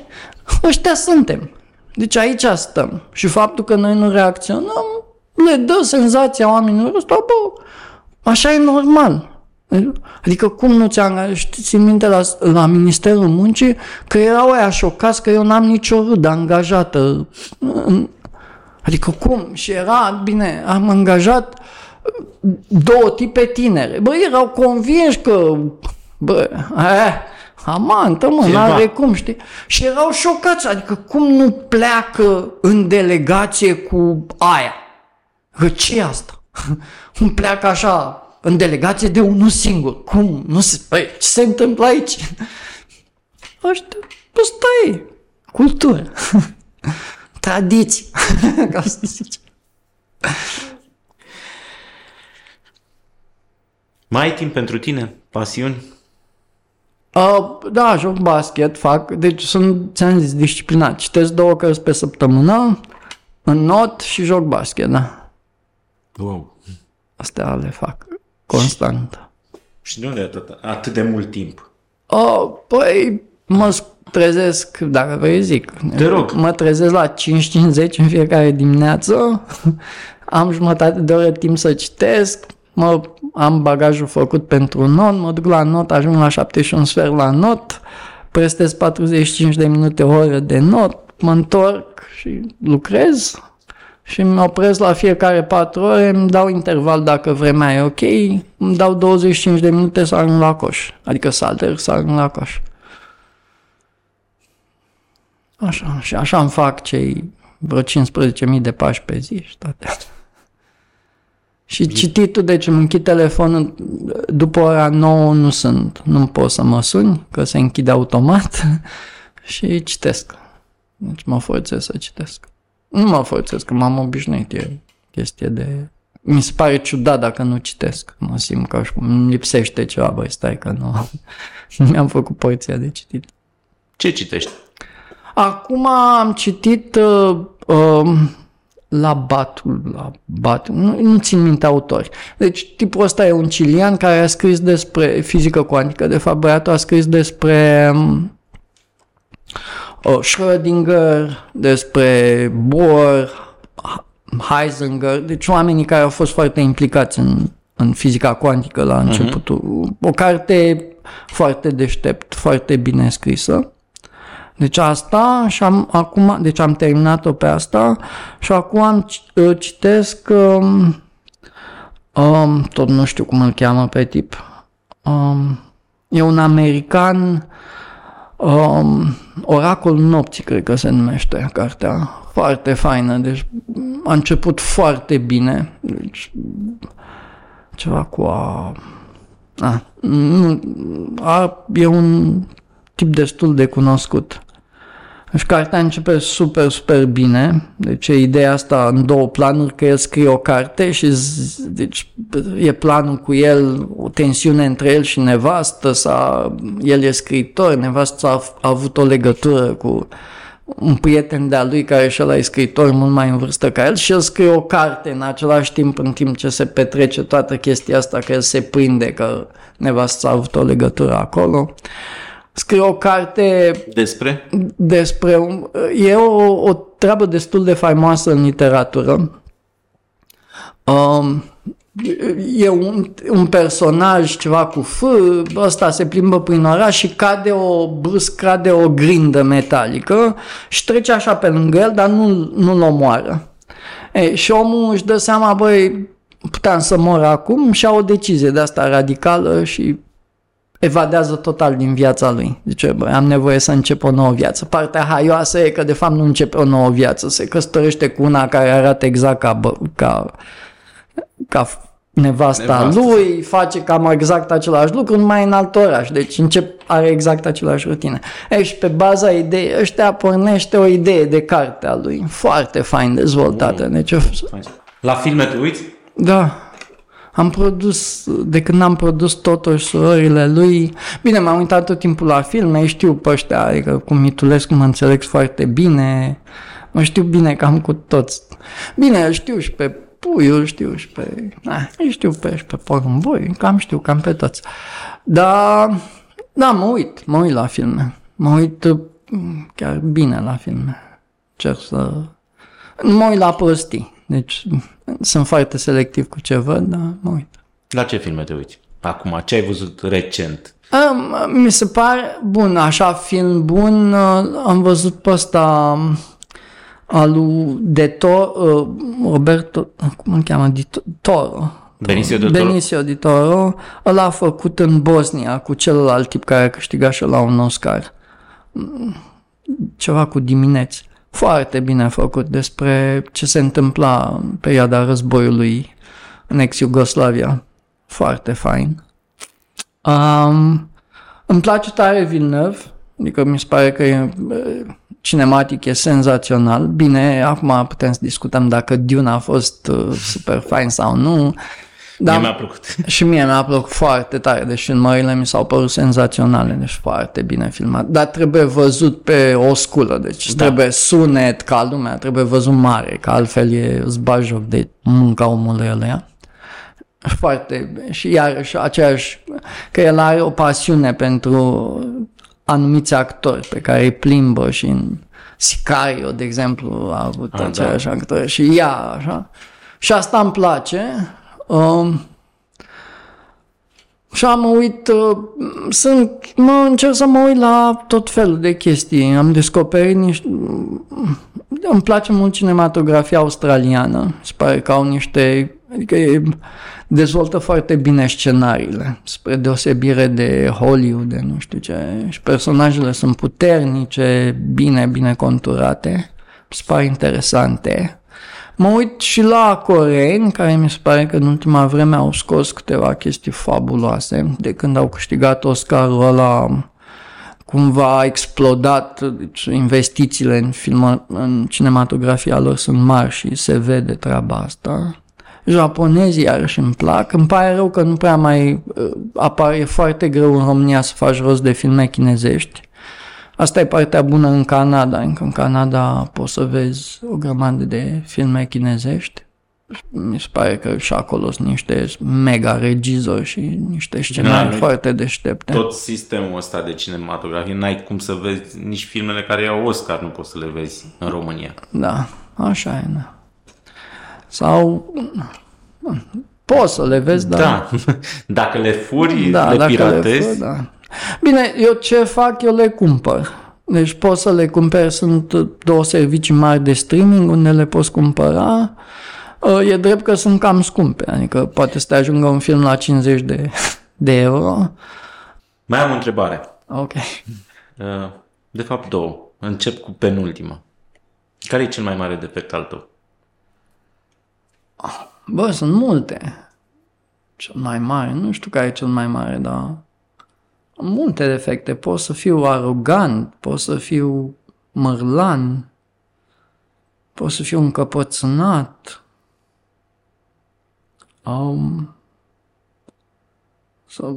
Ăștia suntem. Deci aici stăm. Și faptul că noi nu reacționăm le dă senzația oamenilor ăsta, bă, așa e normal. Adică cum nu ți-am știți în minte la, la Ministerul Muncii că erau aia șocați că eu n-am nicio râdă angajată. Adică cum? Și era, bine, am angajat două tipe tinere. Bă, erau convinși că, bă, aia, Amantă, mă, n-are cum, știi? Și erau șocați, adică cum nu pleacă în delegație cu aia? Că ce asta? (laughs) Cum pleacă așa în delegație de unul singur? Cum? Nu se... Păi, ce se întâmplă aici? (laughs) Ăștia, ăsta e cultură. (laughs) Tradiție, ca să zici. Mai ai timp pentru tine? Pasiuni? Uh, da, joc basket, fac, deci sunt, ți-am zis, disciplinat. Citesc două cărți pe săptămână, în not și joc basket, da. Wow. Astea le fac constant. Și de unde atât, atât de mult timp? Uh, păi, mă trezesc, dacă vrei zic. Te rog. Mă trezesc la 5.50 în fiecare dimineață, (laughs) am jumătate de oră timp să citesc, mă, am bagajul făcut pentru not, mă duc la not, ajung la 71 sfert la not, prestez 45 de minute, o oră de not, mă întorc și lucrez și mă opresc la fiecare 4 ore, îmi dau interval dacă vremea e ok, îmi dau 25 de minute să ajung la coș, adică să alerg să ajung la coș. Așa, și așa îmi fac cei vreo 15.000 de pași pe zi și toate astea. Și cititul, deci îmi închid telefonul după ora 9 nu sunt, nu pot să mă suni, că se închide automat (laughs) și citesc. Deci mă forțez să citesc. Nu mă forțez, că m-am obișnuit, e chestie de... Mi se pare ciudat dacă nu citesc. Mă simt ca și cum îmi lipsește ceva, băi, stai că nu, (laughs) nu mi-am făcut porția de citit. Ce citești? Acum am citit uh, uh, la Batul, la Batul, nu, nu țin minte autori. Deci tipul ăsta e un cilian care a scris despre fizică cuantică. De fapt, băiatul a scris despre uh, Schrödinger, despre Bohr, Heisenberg, deci oamenii care au fost foarte implicați în, în fizica cuantică la mhm. începutul. Uh-huh. O carte foarte deștept, foarte bine scrisă. Deci asta și am, acum, deci am terminat-o pe asta și acum am, uh, citesc, um, um, tot nu știu cum îl cheamă pe tip, um, e un american, Um, Oracol nopții, cred că se numește cartea. Foarte faină, deci a început foarte bine. Deci, ceva cu a... a, nu, a e un tip destul de cunoscut. Deci cartea începe super, super bine. Deci e ideea asta în două planuri, că el scrie o carte și z- deci e planul cu el, o tensiune între el și nevastă, sau el e scriitor, nevastă a, a avut o legătură cu un prieten de-a lui care și ăla e scriitor mult mai în vârstă ca el și el scrie o carte în același timp în timp ce se petrece toată chestia asta că el se prinde că nevastă a avut o legătură acolo. Scrie o carte Despre? despre un, e o, o treabă destul de faimoasă în literatură. Um, e un, un personaj ceva cu F, ăsta se plimbă prin oraș și cade o, brusc cade o grindă metalică și trece așa pe lângă el, dar nu, nu-l omoară. Ei, și omul își dă seama, băi, puteam să mor acum și au o decizie de asta radicală și evadează total din viața lui. Zice, bă, am nevoie să încep o nouă viață. Partea haioasă e că de fapt nu începe o nouă viață, se căsătorește cu una care arată exact ca, bă, ca, ca nevasta, Nevastă. lui, face cam exact același lucru, numai în alt oraș. Deci încep, are exact același rutine. Ei, și pe baza ideii ăștia pornește o idee de carte a lui, foarte fain dezvoltată. Deci, La filme te uiți? da. Am produs, de când am produs totuși surorile lui, bine, m-am uitat tot timpul la filme, știu pe ăștia, adică cu Mitulescu mă înțeleg foarte bine, mă știu bine cam cu toți. Bine, îl știu și pe Puiu, îl știu și pe, na, îl știu pe, și pe Porumboi, cam știu, cam pe toți. Dar, da, mă uit, mă uit la filme, mă uit mm, chiar bine la filme. Cer să... Nu mă uit la prostii. Deci sunt foarte selectiv cu ce văd, dar mă uit. La ce filme te uiți? Acum, ce ai văzut recent? Am, mi se pare bun, așa film bun, uh, am văzut pe ăsta um, al lui De Toro, Roberto, cum îl cheamă, Di Toro. Benicio del Toro? Benicio Di Toro, ăla a făcut în Bosnia cu celălalt tip care a câștigat și la un Oscar. Mm, Ceva cu dimineți. Foarte bine făcut despre ce se întâmpla în perioada războiului în ex-Iugoslavia. Foarte fain. Um, îmi place tare Villeneuve, adică mi se pare că e, e, cinematic e senzațional. Bine, acum putem să discutăm dacă Dune a fost uh, super fain sau nu. Da. Dar Mie mi-a plăcut. (laughs) și mie mi-a plăcut foarte tare, deci filmările mi s-au părut senzaționale, deci foarte bine filmat. Dar trebuie văzut pe o sculă, deci da. trebuie sunet ca lumea, trebuie văzut mare, că altfel e îți joc de munca omului ălăia. Foarte, și iarăși aceeași, că el are o pasiune pentru anumiți actori pe care îi plimbă și în Sicario, de exemplu, a avut Ah, aceiași actori și ea, așa. Și asta îmi place. Um, și am uit, uh, sunt, mă încerc să mă uit la tot felul de chestii. Am descoperit niște, îmi place mult cinematografia australiană. Se pare că au niște, adică e, dezvoltă foarte bine scenariile, spre deosebire de Hollywood, de nu știu ce. Și personajele sunt puternice, bine, bine conturate. Se pare interesante. Mă uit și la coreeni, care mi se pare că în ultima vreme au scos câteva chestii fabuloase. De când au câștigat Oscarul ăla, cumva a explodat, deci investițiile în, film, în cinematografia lor sunt mari și se vede treaba asta. Japonezii iarăși îmi plac, îmi pare rău că nu prea mai uh, apare, e foarte greu în România să faci rost de filme chinezești. Asta e partea bună în Canada, încă în Canada poți să vezi o grămadă de filme chinezești. Mi se pare că și acolo sunt niște mega regizori și niște scenarii noi- foarte deștepte. Tot sistemul ăsta de cinematografie, n-ai cum să vezi nici filmele care iau Oscar, nu poți să le vezi în România. Da, așa e, da. Sau poți să le vezi, dar... Da. (laughs) Dacă le furi, da le dacă piratezi, fă, da. Bine, eu ce fac, eu le cumpăr. Deci poți să le cumperi, sunt două servicii mari de streaming unde le poți cumpăra. Uh, E drept că sunt cam scumpe, adică poate să te ajungă un film la 50 de, de euro. mai am o întrebare. Ok. Uh, De fapt, două. Încep cu penultima. Care e cel mai mare defect al tău? Bă, sunt multe. Cel mai mare, nu știu care e cel mai mare, dar am multe defecte. Pot să fiu arogant, pot să fiu mărlan, pot să fiu încăpățânat. Um, să,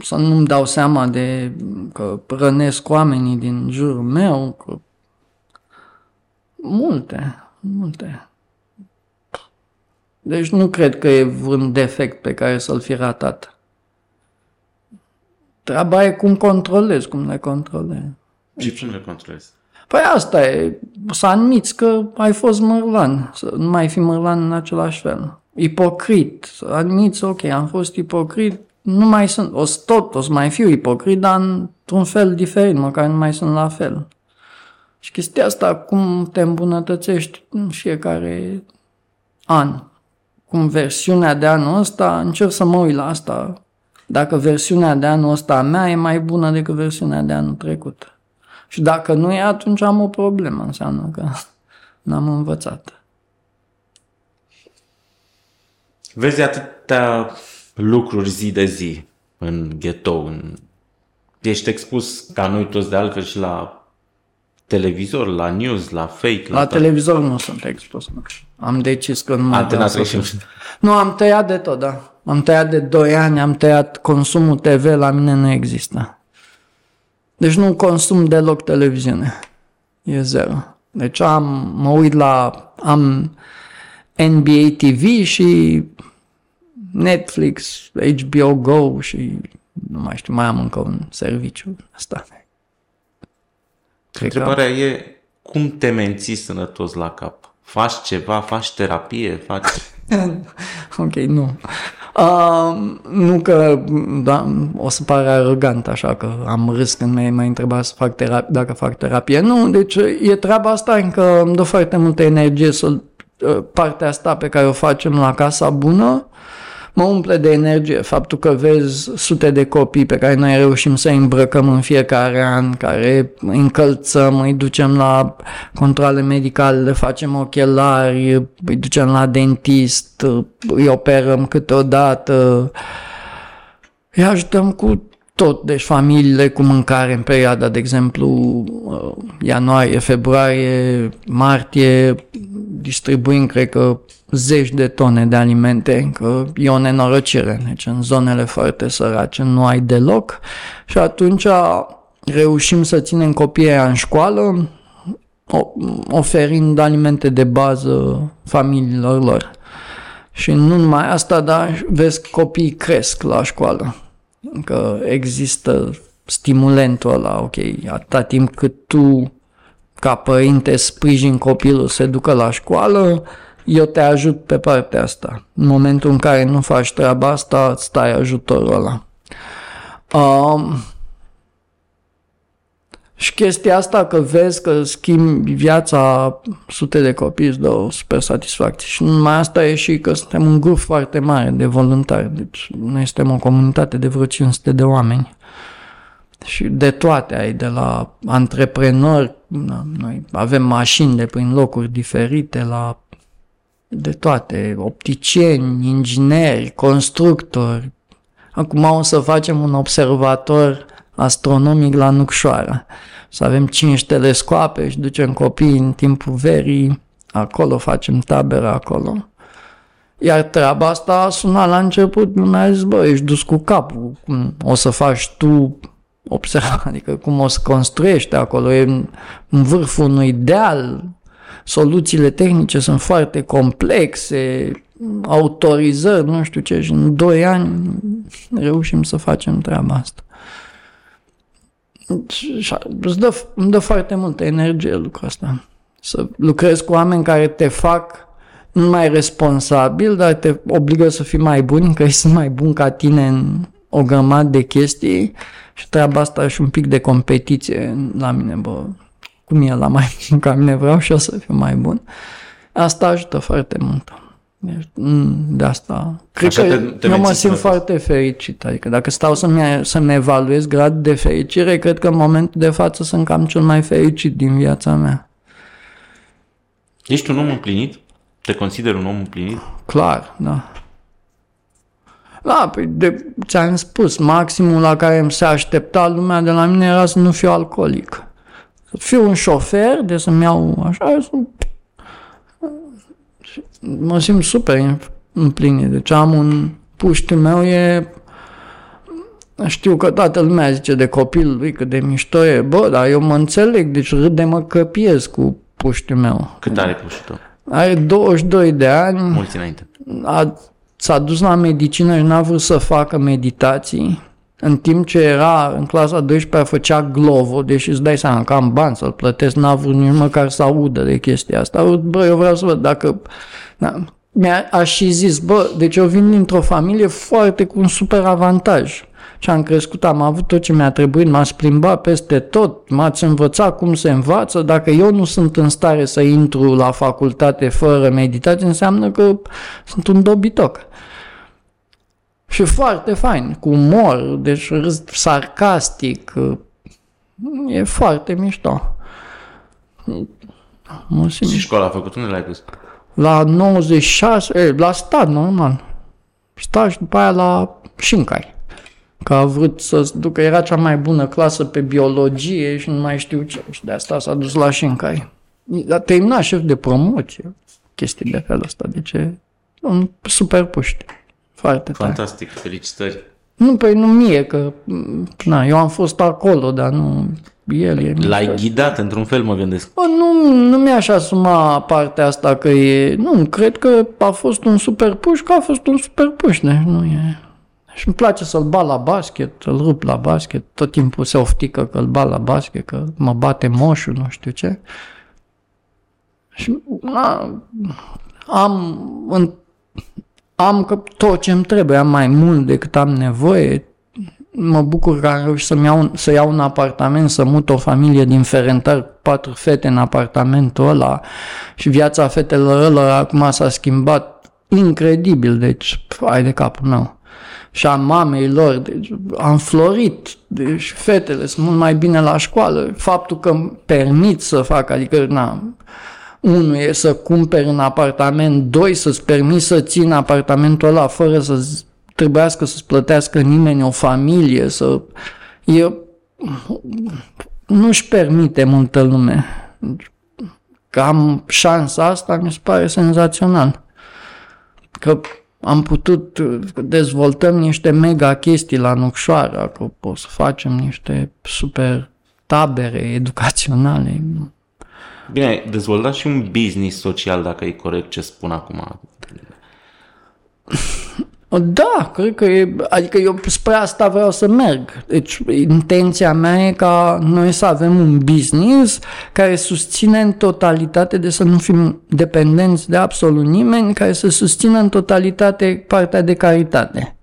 să nu-mi dau seama de că rănesc oamenii din jurul meu. Că... Multe, multe. Deci nu cred că e vreun defect pe care să-l fi ratat. Treaba e cum controlezi, cum le controlezi. Și cum le controlezi? Păi asta e, să admiți că ai fost mărlan, să nu mai fi mărlan în același fel. Ipocrit, să admiți, ok, am fost ipocrit, nu mai sunt, o să tot, o să mai fiu ipocrit, dar într-un fel diferit, măcar nu mai sunt la fel. Și chestia asta, cum te îmbunătățești în fiecare an. Cum versiunea de anul ăsta, încerc să mă uit la asta. Dacă versiunea de anul ăsta a mea e mai bună decât versiunea de anul trecut. Și dacă nu e, atunci am o problemă, înseamnă că (laughs) n-am învățat. Vezi atâtea lucruri zi de zi în ghetto. În... Ești expus ca noi toți de altfel și la televizor, la news, la fake. La tot. televizor nu sunt expus. nu. Am decis că nu mai Antena vreau să 31. Nu, am tăiat de tot, da. Am tăiat de 2 ani, am tăiat consumul TV, la mine nu există. Deci nu consum deloc televiziune. E zero. Deci am, mă uit la, am NBA TV și Netflix, HBO Go și nu mai știu, mai am încă un serviciu ăsta. Cred că Întrebarea e cum te menții sănătos la cap? Faci ceva, faci terapie, faci... (laughs) ok, nu. Uh, nu că da, o să pare arogant așa că am râs când mi-ai mai întrebat să fac terapie, dacă fac terapie. Nu, deci e treaba asta încă îmi dă foarte multă energie să uh, partea asta pe care o facem la Casa Bună mă umple de energie faptul că vezi sute de copii pe care noi reușim să îi îmbrăcăm în fiecare an, care îi încălțăm, îi ducem la controle medicale, le facem ochelari, îi ducem la dentist, îi operăm câteodată, îi ajutăm cu tot, deci familiile cu mâncare în perioada, de exemplu, ianuarie, februarie, martie, distribuim, cred că, zeci de tone de alimente, că e o nenorocire, deci în zonele foarte sărace nu ai deloc și atunci reușim să ținem copiii aia în școală, oferind alimente de bază familiilor lor. Și nu numai asta, dar vezi că copiii cresc la școală. Că există stimulentul ăla, ok, atâta timp cât tu ca părinte sprijin copilul să se ducă la școală, eu te ajut pe partea asta. În momentul în care nu faci treaba asta, îți stai ajutorul ăla. Um, și chestia asta că vezi că schimbi viața sute de copii îți dă o super satisfacție. Și numai asta e și că suntem un grup foarte mare de voluntari. Deci noi suntem o comunitate de vreo 500 de oameni. Și de toate ai, de la antreprenori, na, noi avem mașini de prin locuri diferite, la de toate, opticieni, ingineri, constructori. Acum o să facem un observator astronomic la Nucșoara. Să avem cinci telescoape și ducem copii în timpul verii, acolo facem tabera acolo. Iar treaba asta a sunat la început, lumea a zis, bă, ești dus cu capul, cum o să faci tu observa, (laughs) adică cum o să construiești acolo, e în vârful unui deal, soluțiile tehnice sunt foarte complexe, autorizări, nu știu ce, și în 2 ani reușim să facem treaba asta. Și îți dă, îmi dă foarte multă energie lucrul ăsta. Să lucrezi cu oameni care te fac nu mai responsabil, dar te obligă să fii mai bun, că ei sunt mai buni ca tine în o grămadă de chestii și treaba asta și un pic de competiție la mine, bă, cum e la mai bun ca mine, vreau și eu să fiu mai bun. Asta ajută foarte mult. Deci, mm, de asta. Cred Așa că te- te eu mă menții simt sănătos. foarte fericit. Adică dacă stau să-mi, să-mi evaluez grad de fericire, cred că în momentul de față sunt cam cel mai fericit din viața mea. Ești un om împlinit? Te consideri un om împlinit? Clar, da. Da, păi de, ți-am spus, maximul la care îmi se aștepta lumea de la mine era să nu fiu alcoolic. Să fiu un șofer, de să-mi iau așa, să... mă simt super împlinit. Deci am un puștiul meu e știu că toată lumea zice de copilul lui cât de mișto e, bă, dar eu mă înțeleg, deci râd de mă căpiez cu puștiul meu. Cât are pușul tău? Are 22 de ani, Mulți înainte. a, s-a dus la medicină și n-a vrut să facă meditații. În timp ce era în clasa 12 făcea glovo, deși îți dai seama că am bani să-l plătesc, n-a vrut nici măcar să audă de chestia asta. Bă, eu vreau să văd dacă... Da, mi-a a și zis, bă, deci eu vin dintr-o familie foarte cu un super avantaj. Și am crescut, am avut tot ce mi-a trebuit, m-ați plimbat peste tot, m-ați învățat cum se învață. Dacă eu nu sunt în stare să intru la facultate fără meditație, înseamnă că sunt un dobitoc. Și foarte fain, cu umor, deci râs sarcastic, e foarte mișto. Mă simt Și școala a făcut? Unde l-ai pus? la 96, e, la stat, normal. Stat și după aia la Șincai. Că a vrut să se ducă, era cea mai bună clasă pe biologie și nu mai știu ce. Și de asta s-a dus la Șincai. A terminat șef de promoție, chestii de felul ăsta. Deci e un super puști. Foarte tare. Fantastic, felicitări. Nu, păi nu mie, că na, eu am fost acolo, dar nu el e. L-ai ghidat într-un fel, mă gândesc. Bă, nu, nu mi-aș asuma partea asta că e... Nu, cred că a fost un super puș, că a fost un super puș, deci nu e... Și îmi place să-l bat la basket, să-l rup la basket, tot timpul se oftică că îl bat la basket, că mă bate moșul, nu știu ce. Și a, am, în, am că tot ce îmi trebuie, am mai mult decât am nevoie, mă bucur că am reușit să iau, să iau un apartament, să mut o familie din Ferentar, patru fete în apartamentul ăla și viața fetelor ăla acum s-a schimbat incredibil, deci ai de capul meu. Și a mamei lor, deci am florit, deci fetele sunt mult mai bine la școală. Faptul că îmi permit să fac, adică na, unul e să cumperi un apartament, doi să-ți permiți să ții apartamentul ăla fără să trebuiască să-ți plătească nimeni o familie, să... E... Nu-și permite multă lume. Că am șansa asta, mi se pare senzațional. Că am putut, dezvoltăm niște mega chestii la Nucșoara, că o să facem niște super tabere educaționale. Bine, ai dezvoltat și un business social, dacă e corect ce spun acum. (laughs) Da, cred că e, adică eu spre asta vreau să merg. Deci intenția mea e ca noi să avem un business care susține în totalitate, de să nu fim dependenți de absolut nimeni, care să susțină în totalitate partea de caritate.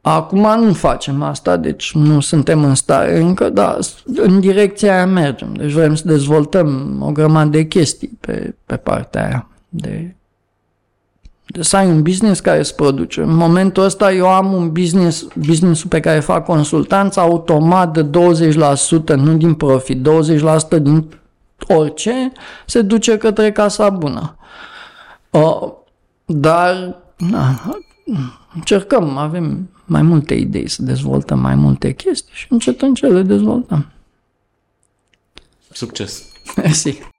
Acum nu facem asta, deci nu suntem în stare încă, dar în direcția aia mergem. Deci vrem să dezvoltăm o grămadă de chestii pe, pe partea aia de de să ai un business care îți produce. În momentul ăsta eu am un business, business pe care fac consultanță automat de 20%, nu din profit, 20% din orice se duce către casa bună. Uh, dar na, încercăm, avem mai multe idei să dezvoltăm mai multe chestii și încet încet le dezvoltăm. Succes! (laughs) Mersi.